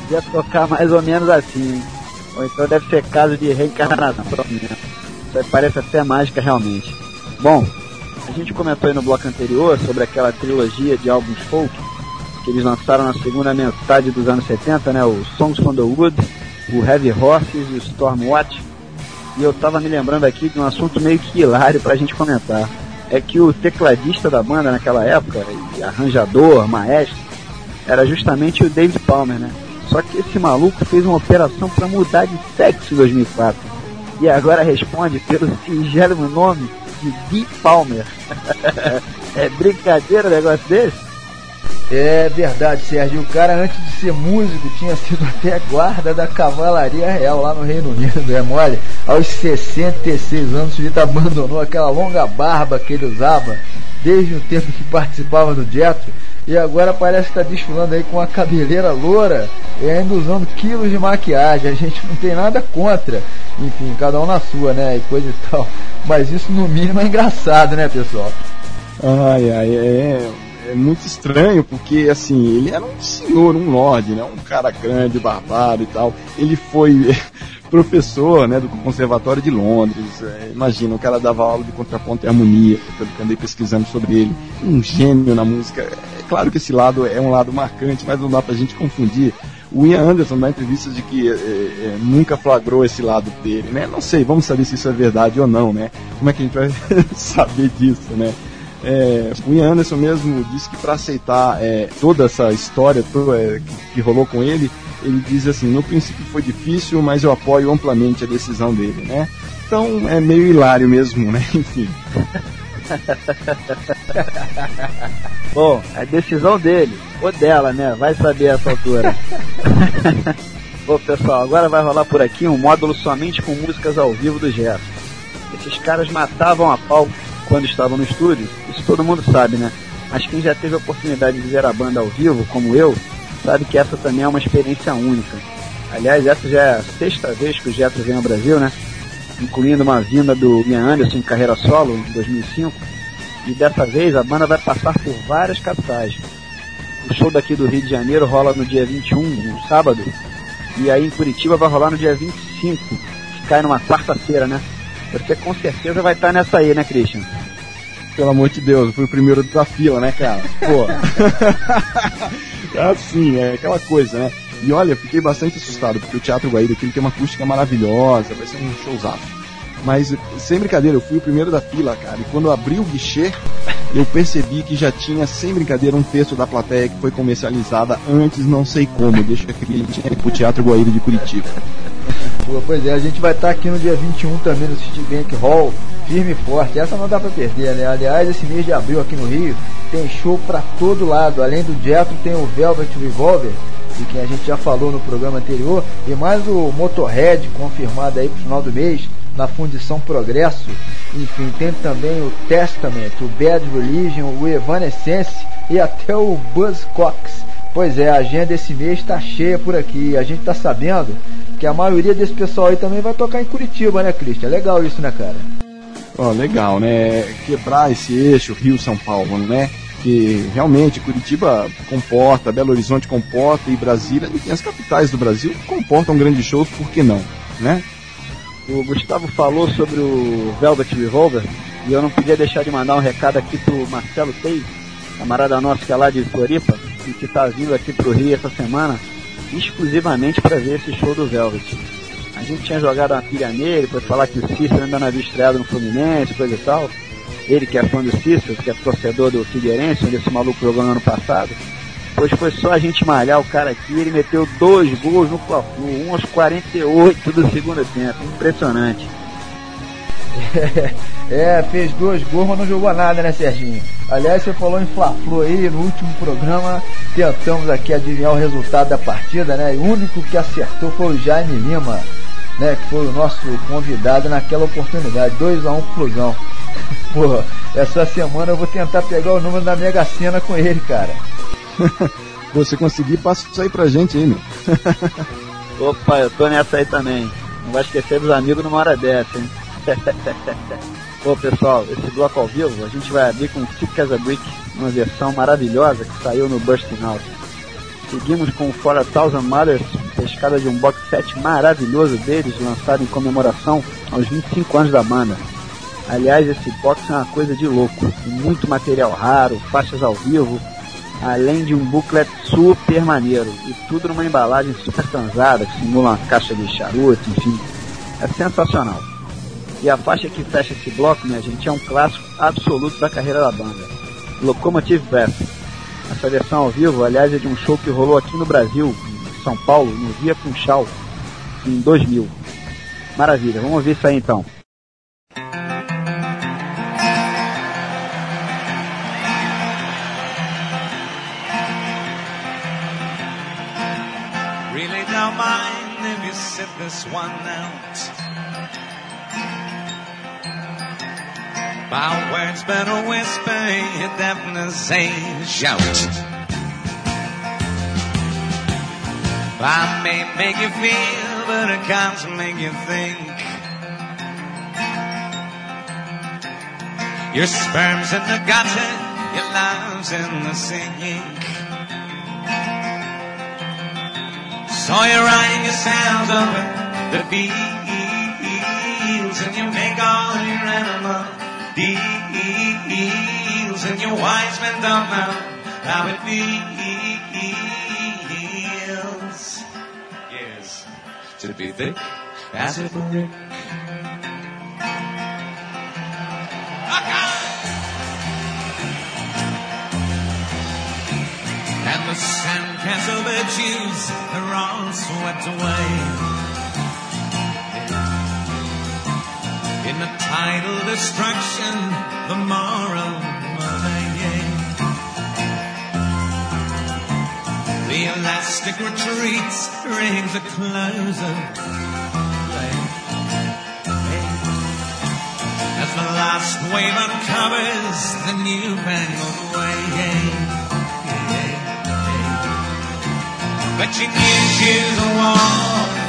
devia tocar mais ou menos assim. hein? Ou então deve ser caso de reencarnação. Isso aí parece até mágica realmente. Bom, a gente comentou aí no bloco anterior sobre aquela trilogia de álbuns folk que eles lançaram na segunda metade dos anos 70, né? O Songs from the Wood, o Heavy Horses e o Stormwatch. E eu tava me lembrando aqui de um assunto meio que hilário pra gente comentar. É que o tecladista da banda naquela época, arranjador, maestro, era justamente o David Palmer, né? Só que esse maluco fez uma operação pra mudar de sexo em 2004. E agora responde pelo singelo nome de Dee Palmer. é brincadeira um negócio desse? É verdade, Sérgio. O cara, antes de ser músico, tinha sido até guarda da Cavalaria Real lá no Reino Unido, é mole? Aos 66 anos, o sujeito abandonou aquela longa barba que ele usava desde o tempo que participava do Jetro e agora parece que está desfilando aí com a cabeleira loura e ainda usando quilos de maquiagem. A gente não tem nada contra, enfim, cada um na sua, né? E coisa e tal. Mas isso no mínimo é engraçado, né, pessoal? Ai, ai, é, é muito estranho, porque assim, ele era um senhor, um lorde, né? Um cara grande, barbado e tal. Ele foi professor, né, do Conservatório de Londres. É, imagina, o cara dava aula de contraponto e harmonia, pelo que andei pesquisando sobre ele. Um gênio na música. É claro que esse lado é um lado marcante, mas não dá pra gente confundir. O Ian Anderson dá entrevista de que é, é, nunca flagrou esse lado dele, né? Não sei, vamos saber se isso é verdade ou não, né? Como é que a gente vai saber disso, né? É, o Ian Anderson mesmo disse que para aceitar é, toda essa história toda, é, que, que, rolou com ele, ele diz assim: no princípio foi difícil, mas eu apoio amplamente a decisão dele, né? Então é meio hilário mesmo, né? Enfim. Bom, a decisão dele, ou dela, né? Vai saber essa altura. Bom, pessoal, agora vai rolar por aqui um módulo somente com músicas ao vivo do Gerson. Esses caras matavam a pau quando estavam no estúdio, isso todo mundo sabe, né? Mas quem já teve a oportunidade de ver a banda ao vivo, como eu, sabe que essa também é uma experiência única. Aliás, essa já é a sexta vez que o Jetro vem ao Brasil, né? Incluindo uma vinda do Ian Anderson em carreira solo, em 2005. E dessa vez a banda vai passar por várias capitais. O show daqui do Rio de Janeiro rola no dia 21, no sábado. E aí em Curitiba vai rolar no dia 25, que cai numa quarta-feira, né? Você com certeza vai estar nessa aí, né, Christian? Pelo amor de Deus, eu fui o primeiro da fila, né, cara? Pô. assim, é aquela coisa, né? E olha, eu fiquei bastante assustado, porque o Teatro Guaíra aqui tem uma acústica maravilhosa, vai ser um showzaço. Mas, sem brincadeira, eu fui o primeiro da fila, cara. E quando eu abri o guichê, eu percebi que já tinha, sem brincadeira, um terço da plateia que foi comercializada antes, não sei como. Deixa aquele pro Teatro Guaíra de Curitiba. Pois é, a gente vai estar aqui no dia 21 também no Citibank Hall, firme e forte. Essa não dá pra perder, né? Aliás, esse mês de abril aqui no Rio tem show pra todo lado. Além do Jetro, tem o Velvet Revolver, de quem a gente já falou no programa anterior, e mais o Motorhead, confirmado aí pro final do mês, na Fundição Progresso. Enfim, tem também o Testament, o Bad Religion, o Evanescence e até o Buzzcocks. Pois é, a agenda esse mês está cheia por aqui. A gente está sabendo que a maioria desse pessoal aí também vai tocar em Curitiba, né, Cristian? Legal isso, né, cara? Ó, oh, legal, né? Quebrar esse eixo Rio-São Paulo, né? Que realmente Curitiba comporta, Belo Horizonte comporta e Brasília, e as capitais do Brasil comportam grandes shows, por que não, né? O Gustavo falou sobre o Velvet Revolver e eu não podia deixar de mandar um recado aqui pro Marcelo Tei, camarada nosso que é lá de Floripa, e que tá vindo aqui pro Rio essa semana exclusivamente para ver esse show do Velvet. A gente tinha jogado uma pilha nele, foi falar que o Cícero ainda não havia estreado no Fluminense, coisa e tal. Ele que é fã do Cícero, que é torcedor do Figueirense, onde esse maluco jogou no ano passado. Pois foi só a gente malhar o cara aqui, ele meteu dois gols no Fla-Flu, um aos 48 do segundo tempo. Impressionante. É, fez dois gols, mas não jogou nada, né, Serginho? Aliás, você falou em Fla-Flu aí, no último programa, tentamos aqui adivinhar o resultado da partida, né? E o único que acertou foi o Jaime Lima, né? Que foi o nosso convidado naquela oportunidade. 2x1 um Flusão. Pô, essa semana eu vou tentar pegar o número da Mega Sena com ele, cara. Você conseguir, passa isso aí pra gente aí, meu. Opa, eu tô nessa aí também. Não vai esquecer dos amigos numa hora dessa, hein? Bom, pessoal, esse bloco ao vivo a gente vai abrir com Sick as a Brick, uma versão maravilhosa que saiu no Bursting Out. Seguimos com For a Thousand Mothers, pescada de um box set maravilhoso deles, lançado em comemoração aos 25 anos da banda. Aliás, esse box é uma coisa de louco, muito material raro, faixas ao vivo, além de um booklet super maneiro, e tudo numa embalagem super transada, que simula uma caixa de charuto, enfim. É sensacional. E a faixa que fecha esse bloco, minha gente, é um clássico absoluto da carreira da banda. Locomotive Breath. Essa versão ao vivo, aliás, é de um show que rolou aqui no Brasil, em São Paulo, no Via Funchal, em 2000. Maravilha, vamos ouvir isso aí então. Really don't mind if you sit this one out. My words better whisper, you definitely say shout. I may make you feel, but I can't make you think. Your sperm's in the gutter, your love's in the sink. So you're riding yourselves over the fields and you make all your animal deals and your wise men don't know how it feels. Yes, to be thick as a brick. And the sandcastle virtues are all swept away. In the tidal destruction, the moral The elastic retreats rings a closer. As the last wave uncovers the newfangled way. But you knew you the one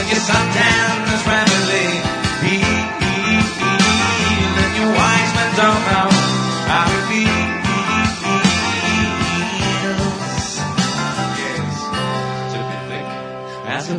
and your suntan is rapidly and somehow I feel. Yes, to be thick as a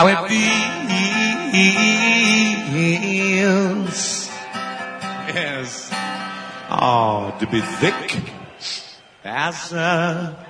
how it feels. Yes. Oh, to be thick as a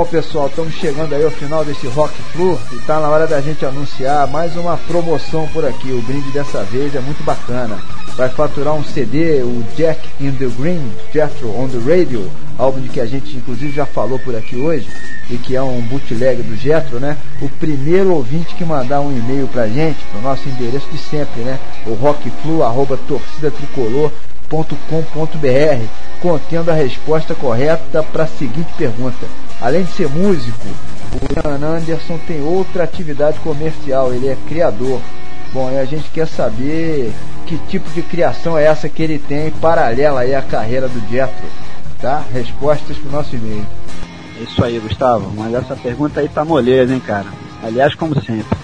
Bom pessoal, estamos chegando aí ao final desse Rock Flu e tá na hora da gente anunciar mais uma promoção por aqui. O brinde dessa vez é muito bacana. Vai faturar um CD, o Jack in the Green, Jethro on the Radio, álbum de que a gente inclusive já falou por aqui hoje e que é um bootleg do Jethro, né? O primeiro ouvinte que mandar um e-mail pra gente, pro nosso endereço de sempre, né? O rockflu@torcidatricolor.com.br, contendo a resposta correta para a seguinte pergunta: Além de ser músico, o Ian Anderson tem outra atividade comercial, ele é criador. Bom, e a gente quer saber que tipo de criação é essa que ele tem paralela aí à carreira do Jethro, tá? Respostas pro nosso e-mail. É isso aí, Gustavo. Mas essa pergunta aí tá moleza, hein, cara? Aliás, como sempre.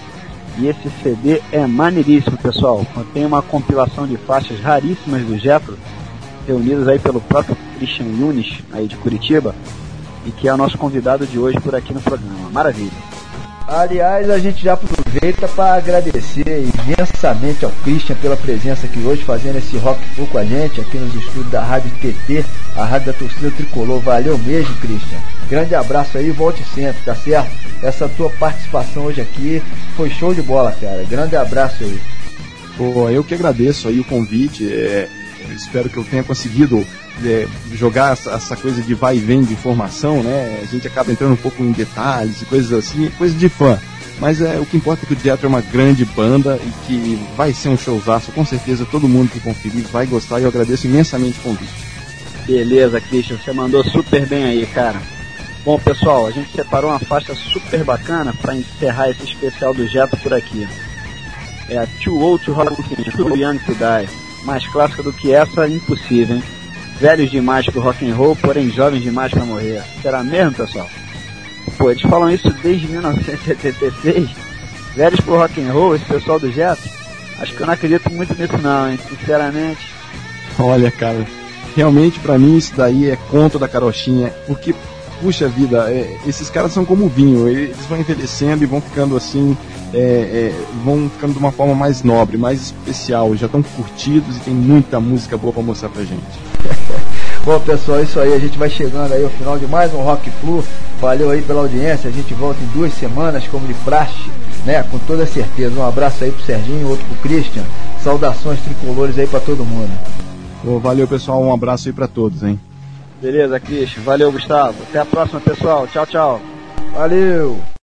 E esse CD é maneiríssimo, pessoal. Contém uma compilação de faixas raríssimas do Jethro, reunidas aí pelo próprio Christian Yunis, aí de Curitiba, e que é o nosso convidado de hoje por aqui no programa. Maravilha. Aliás, a gente já aproveita para agradecer imensamente ao Christian pela presença aqui hoje, fazendo esse rock full com a gente aqui nos estúdios da Rádio TT, a Rádio da Torcida Tricolor. Valeu mesmo, Christian. Grande abraço aí, volte sempre, tá certo? Essa tua participação hoje aqui foi show de bola, cara. Grande abraço aí. Pô, eu que agradeço aí o convite. é, espero que eu tenha conseguido é, jogar essa, coisa de vai e vem de informação, né? A gente acaba entrando um pouco em detalhes e coisas assim, coisa de fã. Mas é, o que importa é que o Jethro é uma grande banda e que vai ser um showzaço, com certeza todo mundo que conferir vai gostar e eu agradeço imensamente o convite. Beleza, Christian, você mandou super bem aí, cara. Bom, pessoal, a gente separou uma faixa super bacana para encerrar esse especial do Jethro por aqui. É a Too Old to Rock Too Young to Die. Mais clássica do que essa, impossível, hein? Velhos demais pro rock and roll, porém jovens demais para morrer. Será mesmo, pessoal? Pô, eles falam isso desde 1976. Velhos pro rock and roll, esse pessoal do Jethro. Acho que eu não acredito muito nisso não, hein? Sinceramente. Olha, cara, realmente para mim isso daí é conto da carochinha, porque puxa vida, é, esses caras são como vinho, eles vão envelhecendo e vão ficando assim, é, é, vão ficando de uma forma mais nobre, mais especial, já estão curtidos e tem muita música boa para mostrar pra gente. Bom pessoal, é isso aí, a gente vai chegando aí ao final de mais um Rock Flu. Valeu aí pela audiência, a gente volta em duas semanas, como de praxe, né? Com toda certeza. Um abraço aí pro Serginho, outro pro Christian. Saudações tricolores aí para todo mundo. Pô, valeu pessoal, um abraço aí para todos, hein? Beleza, Christian. Valeu, Gustavo. Até a próxima, pessoal. Tchau, tchau. Valeu!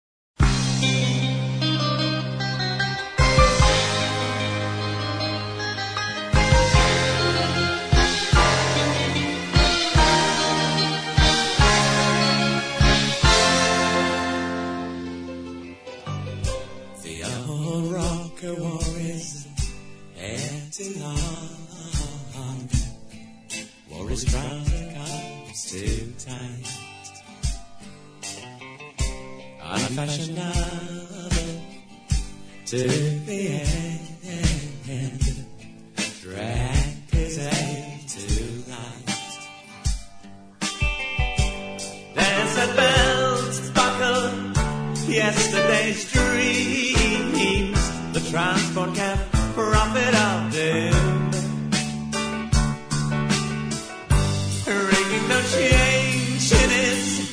Take me hand and drag his hand to light. Dancing bells buckle yesterday's dreams. The transport cap profit of doom. Ringing no change in his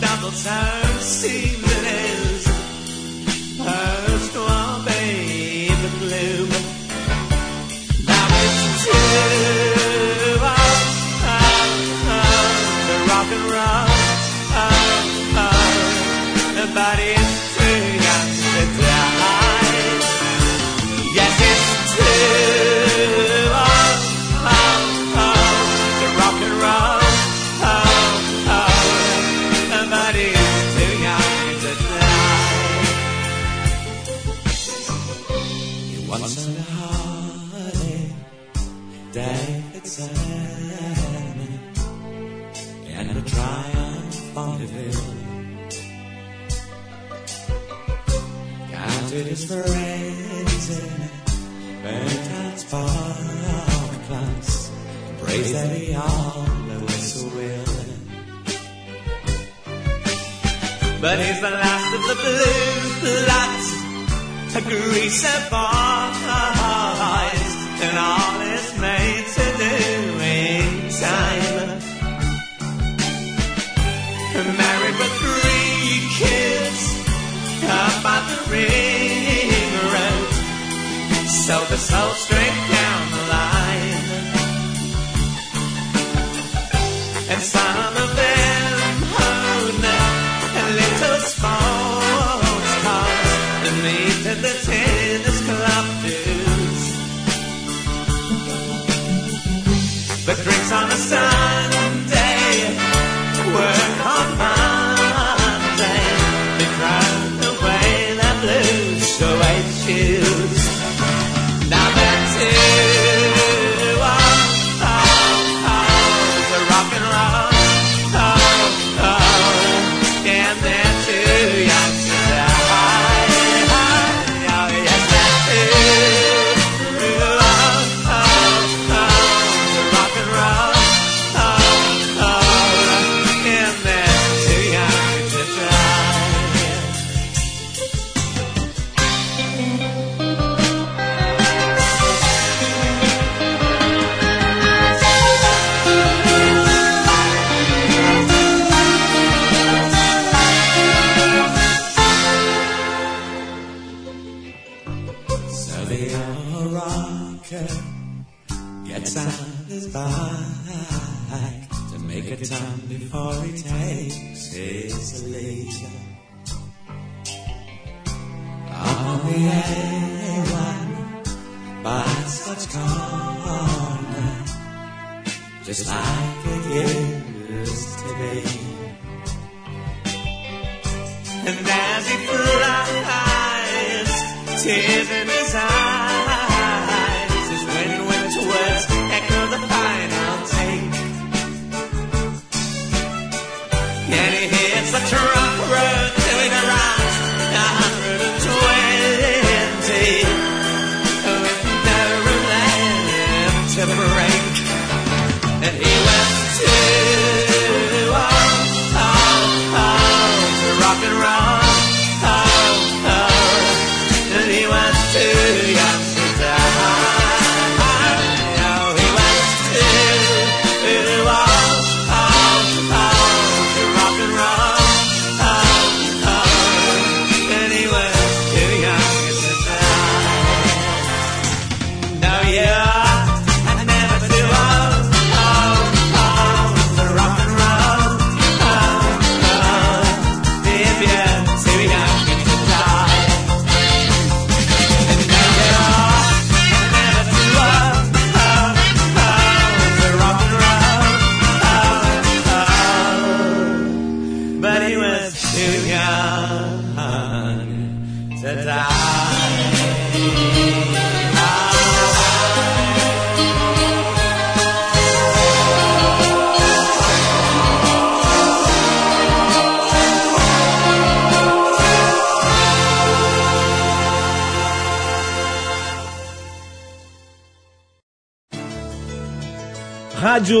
double time. See.